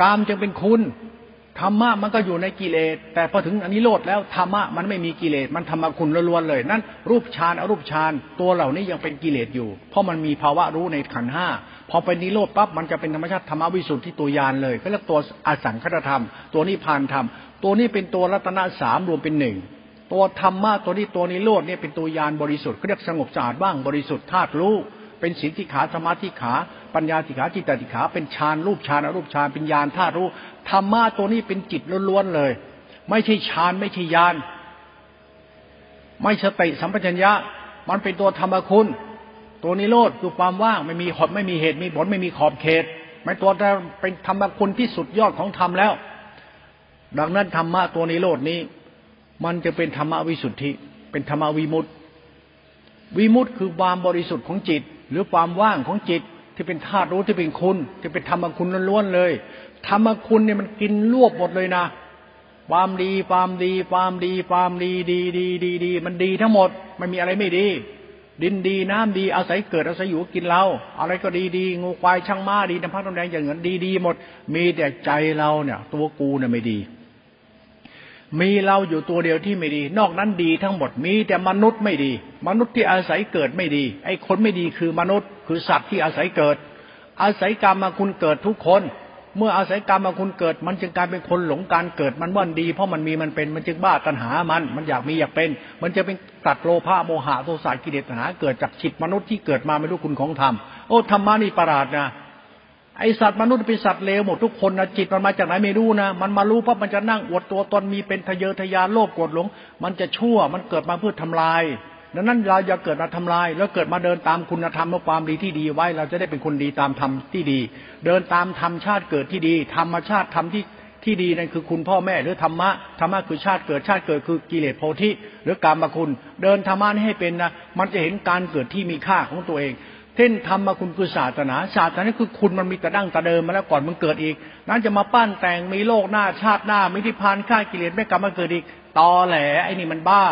กามจึงเป็นคุณธรรมะมันก็อยู่ในกิเลส แต่พอถึงอันนี้โลดแล้วธรรมะมันไม่มีกิเลสมันธรรมคุณล้วนเลย นั่นรูปฌานอรูปฌานตัวเหล่านี้ยังเป็นกิเลสอยู่ เพราะมันมีภาวะรู้ในขันห้าพอเป็นนิโรธปั๊บมันจะเป็นธรรมชาติธรรมวิสุทธิตัวยานเลยก็เรียกตัวอสังคตธรรม ตัวนิพพานธรรม ตัวนี้เป็นตัวรัตนะสามรวมเป็นหนึ่งตัวธรรมะตัวนี้ตัวนิโรธเนี่ยเป็นตัวยานบริสุทธิ์เรียกสงบสะอาดบ้างบริสุทธิ์ธาตุรู้เป็นสีทิขาสมาธิขา ปัญญาติขาจิตติขา เป็นฌานรูปฌานอรูปฌานเป็นญาณธาตุรู้ธรรมะตัวนี้เป็นจิตล้วนๆเลย ไม่ใช่ฌานไม่ใช่ญาณไม่สติสัมปชัญญะ มันเป็นตัวธรรมคุณ ตัวนิโรธคือความว่างไม่มีขอบไม่มีเหตุมีผลไม่มีขอบเขตไม่ตัวเป็นธรรมคุณที่สุดยอดของธรรมแล้ว ดังนั้นธรรมะตัวนิโรดนี้ มันจะเป็นธรรมวิสุทธิ เป็นธรรมวิมุตติวิมุตติคือความบริสุทธิ์ของจิต หรือความว่างของจิตที่เป็นธาตุรู้ที่เป็นคุณที่เป็นธรรมคุณล้วนๆเลย ธรรมคุณเนี่ยมันกินรวบหมดเลยนะความดีความดีความดีความดีดีดีดีดีมันดีทั้งหมดไม่มีอะไรไม่ดี ดินดีน้ำดีอาศัยเกิดอาศัยอยู่กินเราอะไรก็ดีดีงูควายช่างม้าดีน้ำพักน้ำแดงอย่างเงี้ยดีดีหมด มีแต่ใจเราเนี่ย ตัวกูเนี่ยไม่ดี มีเราอยู่ตัวเดียวที่ไม่ดี นอกนั้นดีทั้งหมดมีแต่มนุษย์ไม่ดี มนุษย์ที่อาศัยเกิดไม่ดี ไอ้คนไม่ดีคือมนุษย์ คือสัตว์ที่อาศัยเกิด อาศัยกรรมมาคุณเกิดทุกคน เมื่ออาศัยกรรมมาคุณเกิด มันจึงกลายเป็นคนหลงการเกิดมันว่านดี เพราะมันมีมันเป็นมันจึงบ้าตัณหามัน มันอยากมีอยากเป็น มันจะเป็นตัดโลภะโมหะโทสะกิเลสตัณหาเกิดจากจิตมนุษย์ที่เกิดมาไม่รู้คุณของธรรมโอ้ธรรมะนี่ประหลาดนะ ไอสัตว์มนุษย์เป็นสัตว์เลวหมดทุกคนนะจิตมันมาจากไหนไม่รู้นะมันมารู้เพราะมันจะนั่งอวดตัวตนมีเป็นทะเยอทะยานโลภโกรธหลง มันจะชั่วมันเกิดมาเพื่อทำลายดังนั้นเราอย่าเกิดมาทำลาย แล้วเกิดมาเดินตามคุณธรรมและความดีที่ดีไว้ เราจะได้เป็นคนดีตามธรรมที่ดี เดินตามธรรมชาติเกิดที่ดี ธรรมชาติธรรมที่ที่ดีนั่นคือคุณพ่อแม่หรือธรรมะธรรมะคือชาติเกิดชาติเกิดคือกิเลสโพธิหรือกรรมคุณ เดินธรรมะให้เป็นนะมันจะเห็นการเกิดที่มีค่าของตัวเอง เช่นธรรมคุณคือศาสนา ศาสนาคือคุณมันมีแต่ดั้งแต่เดิมมาแล้วก่อนมันเกิดอีก นั้นจะมาปั้นแต่งมีโลกหน้าชาติหน้ามิทิพานฆ่ากิเลสไม่กลับมาเกิดอีกตอแหลไอ้นี่มันบ้า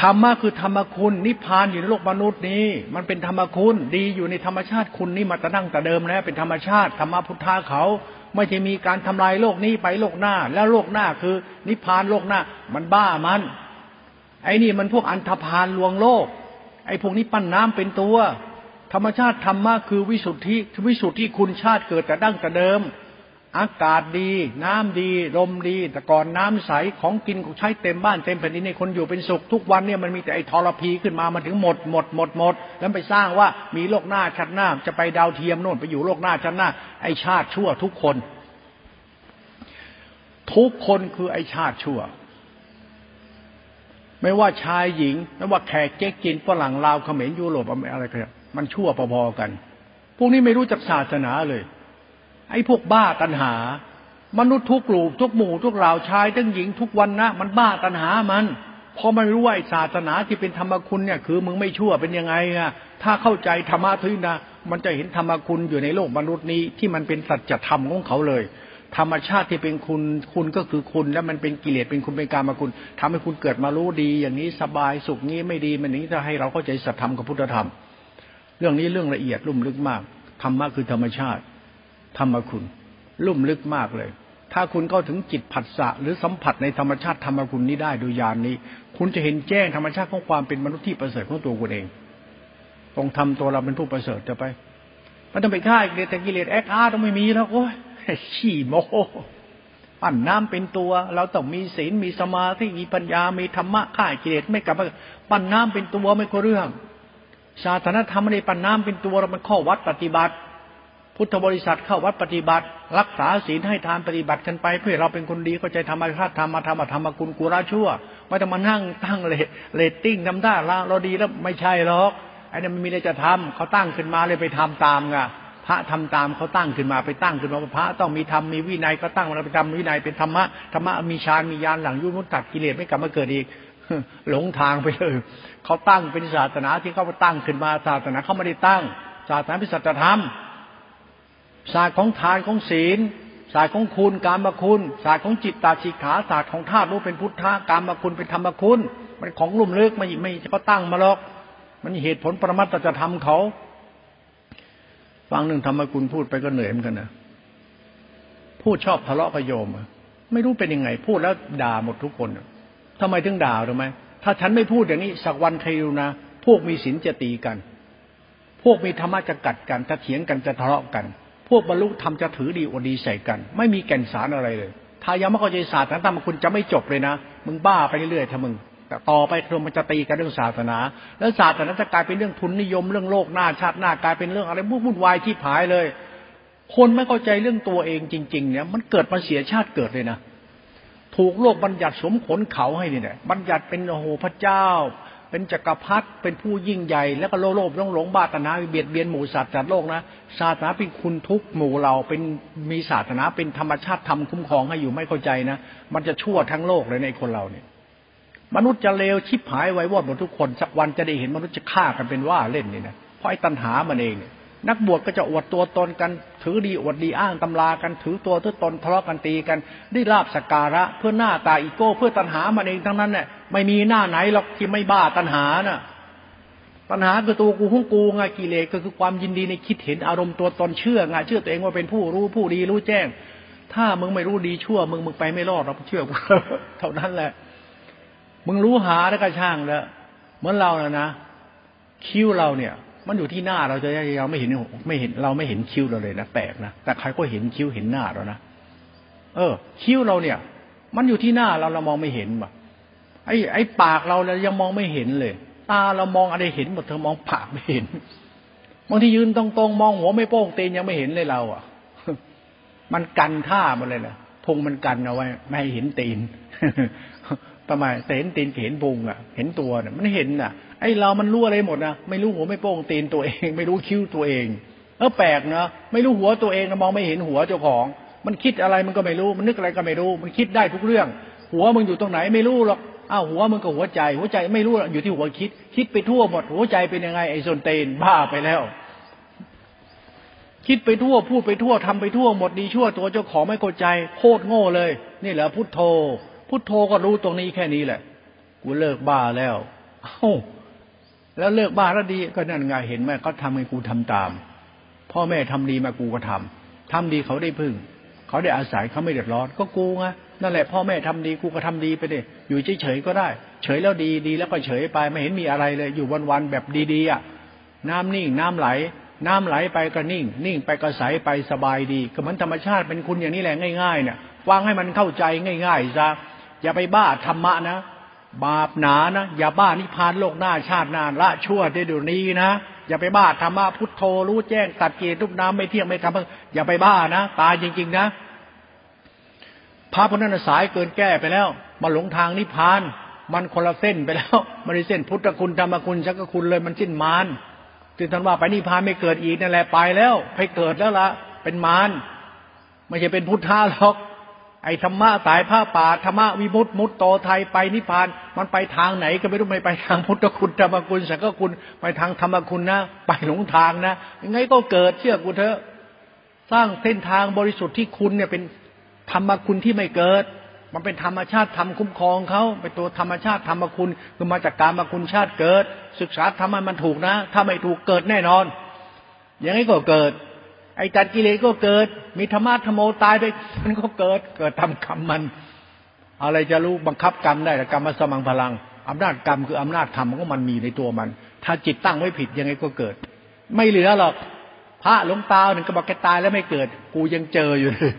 ธรรมะคือธรรมคุณนิพพานอยู่ในโลกมนุษย์นี้ มันเป็นธรรมคุณดีอยู่ในธรรมชาติคุณนี่มาแต่ดั้งแต่เดิมแล้วเป็นธรรมชาติธรรมพุทธาเขาไม่ใช่มีการทำลายโลกนี้ไปโลกหน้า แล้วโลกหน้าคือ นิพพานโลกหน้า มันบ้ามัน ไอ้นี่มันพวกอันธพาลลวงโลก ไอ้พวกนี้ปั้นน้ำเป็นตัว ธรรมชาติธรรมะคือวิสุทธิวิสุทธิคุณชาติเกิดแต่ดั้งแต่เดิม อากาศดี น้ำดี ลมดี แต่ก่อนน้ำใสของกินใช้เต็มบ้านเต็มแผ่นดินในคนอยู่เป็นสุขทุกวันเนี่ยมันมีแต่ไอ้ทรพีขึ้นมามันถึงหมดหมดหมดหมด แล้วไปสร้างว่ามีโลกหน้าชั้นหน้า จะไปดาวเทียมโน่นไปอยู่โลกหน้าชั้นหน้า ไอ้ชาติชั่วทุกคน ทุกคนคือไอ้ชาติชั่ว ไม่ว่าชายหญิง ไม่ว่าแขกเจ๊กจินฝรั่งลาวเขมรยุโรปอะไรกันมันชั่วพอๆกัน พวกนี้ไม่รู้จักศาสนาเลย ไอ้พวกบ้าตัณหา มนุษย์ทุกกลุ่มทุกหมู่ทุกเหล่าชายทั้งหญิงทุกวันนะมันบ้าตัณหามันพอมันรู้ว่าศาสนาที่เป็นธรรมคุณเนี่ย คือมึงไม่ชั่วเป็นยังไงอะถ้าเข้าใจธรรมะทุนนะมันจะเห็นธรรมคุณอยู่ในโลกมนุษย์นี้ที่มันเป็นสัจธรรมของเขาเลย ธรรมชาติที่เป็นคุณคุณก็คือคุณ แล้วมันเป็นกิเลสเป็นคุณเป็นการมาคุณทำให้คุณเกิดมารู้ดีอย่างนี้สบายสุขนี้ไม่ดีมันนี้จะให้เราเข้าใจสัจธรรมกับพุทธธรรม เรื่องนี้เรื่องละเอียดลุ่มลึกมากธรรมะคือธรรมชาติธรรมคุณ ลุ่มลึกมากเลย ถ้าคุณเข้าถึงจิตผัสสะหรือสัมผัสในธรรมชาติธรรมคุณนี้ได้โดยญาณนนี้ คุณจะเห็นแจ้งธรรมชาติของความเป็นมนุษย์ที่ประเสริฐของตัวคุณเองต้องทำตัวเราเป็นผู้ประเสริฐจะไปมันต้องไปฆ่ากิเลสแต่กิเลสแอคอาร์ต้องไม่มีแล้วโอ้ย ขี้โมปั้นน้ำเป็นตัว เราต้องมีศีลมีสมาธิมีปัญญา มีธรรมะข่ายกิเลสไม่กลับมาปั้นน้ำเป็นตัวไม่ก็เรื่องศาสนธรรมในปั้นน้ำเป็นตัวเรามันข้อวัดปฏิบัติ พุทธบริษัทเข้าวัดปฏิบัติ รักษาศีลให้ทานปฏิบัติกันไป เพื่อเราเป็นคนดีก็ใจธรรมชาติธรรมธรรมธรรมกุลกุราชั่ว ไม่ต้องมานั่งตั้งเลตติ้งทำได้เราเราดีแล้วไม่ใช่หรอกไอ้นั่นมันมีอะไรจะทำเขาตั้งขึ้นมาเลยไปทำตามไง ระทำตามเขาตั้งขึ้นมาไปตั้งขึ้นมาพระต้องมีธรรมมีวินัยก็ตั้งมาไปทำวินัยเป็นธรรมะธรรมะมีฌานมีญาณหลังยุมุตตัดกิเลสไม่กลับมาเกิดอีกหลงทางไปเลยเขาตั้งเป็นศาสนาที่เขาตั้งขึ้นมาศาสนาเขาไม่ได้ตั้ง ศาสนาเป็นสัจธรรม ศาสตร์ของทานของศีล ศาสตร์ของคุณการมาคุณศาสตร์ของจิตตาชิขาศาสตร์ของธาตุรู้เป็นพุทธะการมาคุณเป็นธรรมคุณ มันของลุ่มลึกไม่ไม่เขาตั้งมาหรอก มันเหตุผลปรมัตจะทำเขา ฟังหนึ่งธรรมกุลพูดไปก็เหนื่อยเหมือนกันนะพูดชอบทะเลาะกับโยมไม่รู้เป็นยังไง พูดแล้วด่าหมดทุกคนทำไมถึงด่ารู้ไหมถ้าฉันไม่พูดอย่างนี้สักวันใครรู้นะพวกมีศีลจะตีกัน พวกมีธรรมะจะกัดกันจะเถียงกันจะทะเลาะกัน พวกบรรลุธรรมจะถือดีอดีใส่กัน ไม่มีแก่นสารอะไรเลยถ้ายังไม่เข้าใจศาสตร์นั้นธรรมคุณจะไม่จบเลยนะมึงบ้าไปเรื่อยๆถ้ามึง แต่ต่อไปครมันจะตีกันเรื่องศาสนา แล้วศาสนาจะกลายเป็นเรื่องทุนนิยมเรื่องโลกหน้าชาติหน้ากลายเป็นเรื่องอะไรวุ่นวายที่ผายเลย คนไม่เข้าใจเรื่องตัวเองจริง ๆ เนี่ย มันเกิดมาเสียชาติเกิดเลยนะถูกโลกบัญญัติสมขนเขาให้เนี่ยบัญญัติเป็นโอ้โหพระเจ้า เป็นจักรพรรดิเป็นผู้ยิ่งใหญ่แล้วก็โลโลภต้องหลงบาตนาเบียดเบียนหมู่สัตว์จัดโลกนะศาสนาเป็นคุณทุกหมู่เราเป็นมีศาสนาเป็นธรรมชาติทำคุ้มครองให้อยู่ไม่เข้าใจนะ มันจะชั่วทั้งโลกเลยในคนเราเนี่ย มนุษย์จะเลวชิบหายไว้วอดหมดทุกคนสักวันจะได้เห็นมนุษย์จะฆ่ากันเป็นว่าเล่นนี่นะเพราะไอ้ตัณหามันเองนี่นักบวชก็จะอวดตัวตนกัน ถือดีอวดดีอ้างตำรากันถือตัวถือตนทะเลาะกันตีกัน ได้ลาบสการะเพื่อหน้าตาอีโก้ เพื่อตัณหามันเองทั้งนั้นเนี่ยไม่มีหน้าไหนหรอกที่ไม่บ้าตัณหาน่ะตัณหาคือตัวกูของกูไงกิเลสก็คือความยินดีในคิดเห็นอารมณ์ตัวตนเชื่อไงเชื่อตัวเองว่าเป็นผู้รู้ผู้ดีรู้แจ้ง ถ้ามึงไม่รู้ดีชั่ว มึงมึงไปไม่รอดเราเชื่อกูเท่านั้นแหละ มึงรู้หาแล้วก็ช่างแล้วเหมือนเรานะนะคิ้วเราเนี่ย มันอยู่ที่หน้าเราจะเราไม่เห็นไม่เห็น เราไม่เห็นคิ้วเราเลยนะแปลกนะแต่ใครก็เห็นคิ้วเห็นหน้าเรานะเออ คิ้วเราเนี่ย มันอยู่ที่หน้าเราเรามองไม่เห็นว่ะไอ้ไอ้ปากเราเรายังมองไม่เห็นเลย ตาเรามองอะไรเห็นหมดเธอมองปากไม่เห็นบางทียืนตรงๆมองหัวไม่โป้งเตนยังไม่เห็นเลยเราอะ มันกันท่ามันเลยนะพงมันกันเอาไว้ ไม่ให้เห็นตีน ทำไมแต่เห็นตีนเห็นพุงอะ เห็นตัวเนี่ยมันเห็นอะ ไอเรามันรู้อะไรหมดนะไม่รู้หัวไม่โป้งตีนตัวเอง ไม่รู้คิ้วตัวเองเออแปลกนะไม่รู้หัวตัวเองมองไม่เห็นหัวเจ้าของ มันคิดอะไรมันก็ไม่รู้ มันนึกอะไรก็ไม่รู้ มันคิดได้ทุกเรื่อง หัวมึงอยู่ตรงไหนไม่รู้หรอกอ้าวหัวมึงก็หัวใจ หัวใจไม่รู้อยู่ที่หัวคิด คิดไปทั่วหมด หัวใจเป็นยังไงไอ้ส่วนเตนบ้าไปแล้ว คิดไปทั่วพูดไปทั่วทำไปทั่วหมดดีชั่วตัวเจ้าของไม่เข้าใจโคตรโง่เลย นี่แหละพุทโธ พุทโธก็รู้ตรงนี้แค่นี้แหละ กูเลิกบ้าแล้วเอ้าแล้วเลิกบ้าแล้วดี ก็นั่นไงเห็นไหมเขาทำให้กูทำตาม พ่อแม่ทำดีมากูก็ทำทำดีเขาได้พึ่ง เขาได้อาศัยเขาไม่เดือดร้อน ก็กูไงนั่นแหละพ่อแม่ทำดีกูก็ทำดีไปดิอยู่เฉยๆก็ได้ เฉยแล้วดีดีแล้วก็เฉยไปไม่เห็นมีอะไรเลย อยู่วันๆแบบดีๆอะน้ำนิ่งน้ำไหล น้ำไหลไปก็นิ่ง นิ่งไปก็ใสไปสบายดีก็เหมือนธรรมชาติเป็นคุณอย่างนี้แหละง่ายๆเนี่ยฟังให้มันเข้าใจง่ายๆซะ อย่าไปบ้าธรรมะนะ บาปหนานะ อย่าบ้านิพพานโลกหน้าชาตินานละชั่วได้ดูนี้นะ อย่าไปบ้าธรรมะพุทโธรู้แจ้งตัดเกตุกน้ำไม่เที่ยงไม่ทำอย่าไปบ้านะตายจริง ๆ นะพระพุทธนาสายเกินแก้ไปแล้ว มาหลงทางนิพพาน มันคนละเส้นไปแล้วมันเส้นพุทธคุณธรรมคุณชักคุณเลยมันสิ้นมารที่ท่านว่าไปนิพานไม่เกิดอีกนั่นแหละไปแล้ว ไปเกิดแล้วละเป็นมารไม่ใช่เป็นพุทธะหรอก ไอ้ธรรมะสายผ้าป่าธรรมะวิมุตติมุตโตไทยไปนิพพาน มันไปทางไหนก็ไม่รู้ไม่ไปทางพุทธคุณธรรมคุณสังฆคุณไปทางธรรมคุณนะ ไปหลงทางนะยังไงก็เกิดเชื่อกูเถอะ สร้างเส้นทางบริสุทธิ์ที่คุณเนี่ยเป็นธรรมคุณที่ไม่เกิด มันเป็นธรรมชาติทำคุ้มครองเขาเป็นตัวธรรมชาติธรรมคุณคือมาจากการมาคุณชาติเกิด ศึกษาธรรมมันถูกนะ ถ้าไม่ถูกเกิดแน่นอนยังไงก็เกิด ไอ้จัดกิเลสก็เกิด มีธรรมะธรรมโมตายไปมันก็เกิด เกิดทำกรรมมัน อะไรจะรู้บังคับกรรมได้แต่กรรมมันสมังพลังอำนาจกรรมคืออำนาจธรรมก็มันมีในตัวมัน ถ้าจิตตั้งไว้ผิดยังไงก็เกิด ไม่เหลือหรอกพระหลวงตาหนึ่งก็บอกแกตายแล้วไม่เกิด กูยังเจออยู่เลย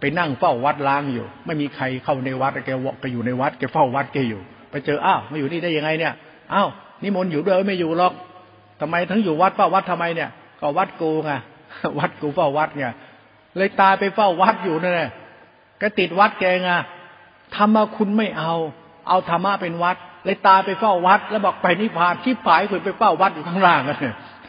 ไปนั่งเฝ้าวัดล้างอยู่ ไม่มีใครเข้าในวัดแกวอกไปอยู่ในวัดแกเฝ้าวัดแกอยู่ ไปเจออ้าวมาอยู่นี่ได้ยังไงเนี่ยอ้าวนิมนต์อยู่ด้วยไม่อยู่หรอกทำไมทั้งอยู่วัดเฝ้าวัดทำไมเนี่ย ก็วัดกูไง วัดกูเฝ้าวัดไงเลยตายไปเฝ้าวัดอยู่นั่นแหละก็ติดวัดแกไงธรรมะคุณไม่เอา เอาธรรมะเป็นวัด เลยตายไปเฝ้าวัด แล้วบอกไปนิพพานที่ผายคุณไปเฝ้าวัดอยู่ข้างล่างนั่น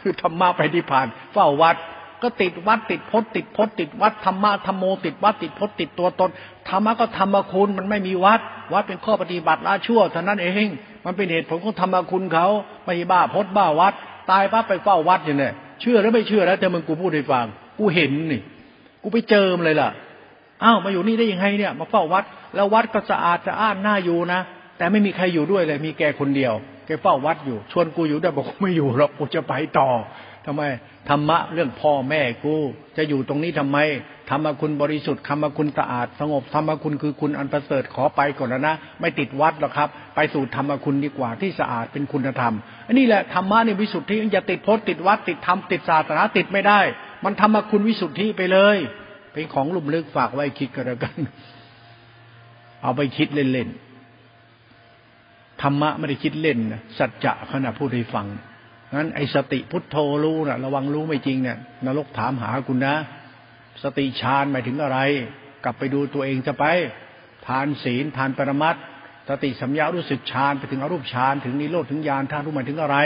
คือธรรมะไปนิพพาน เฝ้าวัด ก็ติดวัดติดพจน์ติดพจน์ติดวัดธรรมะธรรมโมติดวัดติดพจน์ติดตัวตนธรรมะก็ธรรมคุณมันไม่มีวัด วัดเป็นข้อปฏิบัติละชั่วเท่านั้นเอง มันเป็นเหตุผลของธรรมคุณเขาไม่บ้าพจน์บ้าวัด ตายปั๊บไปเฝ้าวัดอยู่เนี่ย เชื่อแล้วไม่เชื่อแล้ว แต่มึงกูพูดให้ฟังกูเห็นนี่ กูไปเจอมเลยล่ะอ้าวมาอยู่นี่ได้ยังไงเนี่ย มาเฝ้าวัด แล้ววัดก็สะอาดสะอ้านน่าอยู่นะแต่ไม่มีใครอยู่ด้วยเลย มีแกคนเดียวแกเฝ้าวัดอยู่ ชวนกูอยู่ได้บอกไม่อยู่หรอกกูจะไปต่อทำไมธรรมะเรื่องพ่อแม่กู จะอยู่ตรงนี้ทำไม ธรรมคุณบริสุทธิ์ธรรมคุณสะอาด สงบธรรมคุณคือคุณอันประเสริฐขอไปก่อนนะ ไม่ติดวัดหรอกครับ ไปสู่ธรรมคุณดีกว่าที่สะอาดเป็นคุณธรรม อันนี้แหละธรรมะในวิสุทธิอย่าติดพจน์ติดวัดติดธรรมติดศาสนาติดไม่ได้ มันธรรมคุณวิสุทธิไปเลย เป็นของลุ่มลึกฝากไว้คิดกันแล้วกัน เอาไปคิดเล่นๆธรรมะไม่ได้คิดเล่นนะสัจจะขณะพูดให้ฟังงั้นไอ้สติพุทโธรู้นะระวังรู้ไม่จริงเนี่ยนรกถามหาคุณนะ สติฌานหมายถึงอะไร กลับไปดูตัวเองจะไป ทานศีลทานปรมัตสติสัมยารู้สึกฌานไปถึงอรูปฌานถึงนิโรธถึงญาณท่ารู้หมายถึงอะไร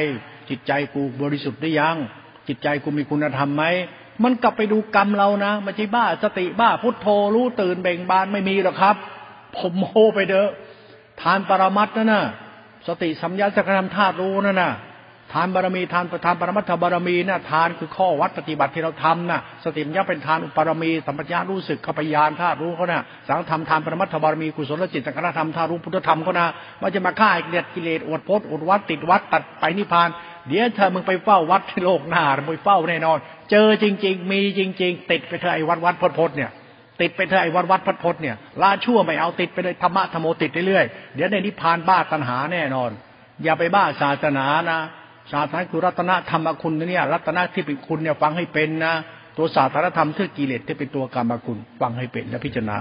จิตใจกูบริสุทธิ์ได้ยัง จิตใจกูมีคุณธรรมไหมมันกลับไปดูกรรมเรานะม่ใช่บ้าสติบ้าพุทโธรู้ตื่นเบ่งบานไม่มีหรอกครับ ผมโมไปเด้อทานปรมัตนั่นะสติสัมยาสักธรรมธาตุรู้นั่นน่ะ ทานบารมีทานประทานปรมัตถบารมีนะทานคือข้อวัดปฏิบัติที่เราทำนะสติมัญญาเป็นทานอุปารมีสัมปชัญญะรู้สึกขปยานธาตุรู้เขานะสังธรรมทานปรมัตถบารมีกุศลจิตสังฆธรรมธาตุรู้พุทธธรรมเขานะมันจะมาฆ่าเกลียดกิเลสอดพจน์อดวัดติดวัดตัดไปนิพพาน เดี๋ยวเธอมึงไปเฝ้าวัดที่โลกหน้ามึงไปเฝ้าแน่นอน เจอจริง ๆ มีจริง ๆ ติดไปเธอไอ้วัดวัดพจน์พจน์เนี่ยติดไปเธอไอ้วัดวัดพจน์พจน์เนี่ยละชั่วไม่เอาติดไปเลยธรรมะธรรมโมติดเรื่อยๆเดี๋ยวในนิพพานบ้าตัณหาแน่นอน อย่าไปบ้าศาสนานะ ศาสนาคือรัตนธรรมคุณเนี่ยรัตนะที่เป็นคุณเนี่ยฟังให้เป็นนะตัวศาสนาธรรมที่กิเลสที่เป็นตัวกรรมคุณฟังให้เป็นและพิจารณา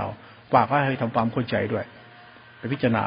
ฝากให้ทำความเข้าใจด้วยไปพิจารณา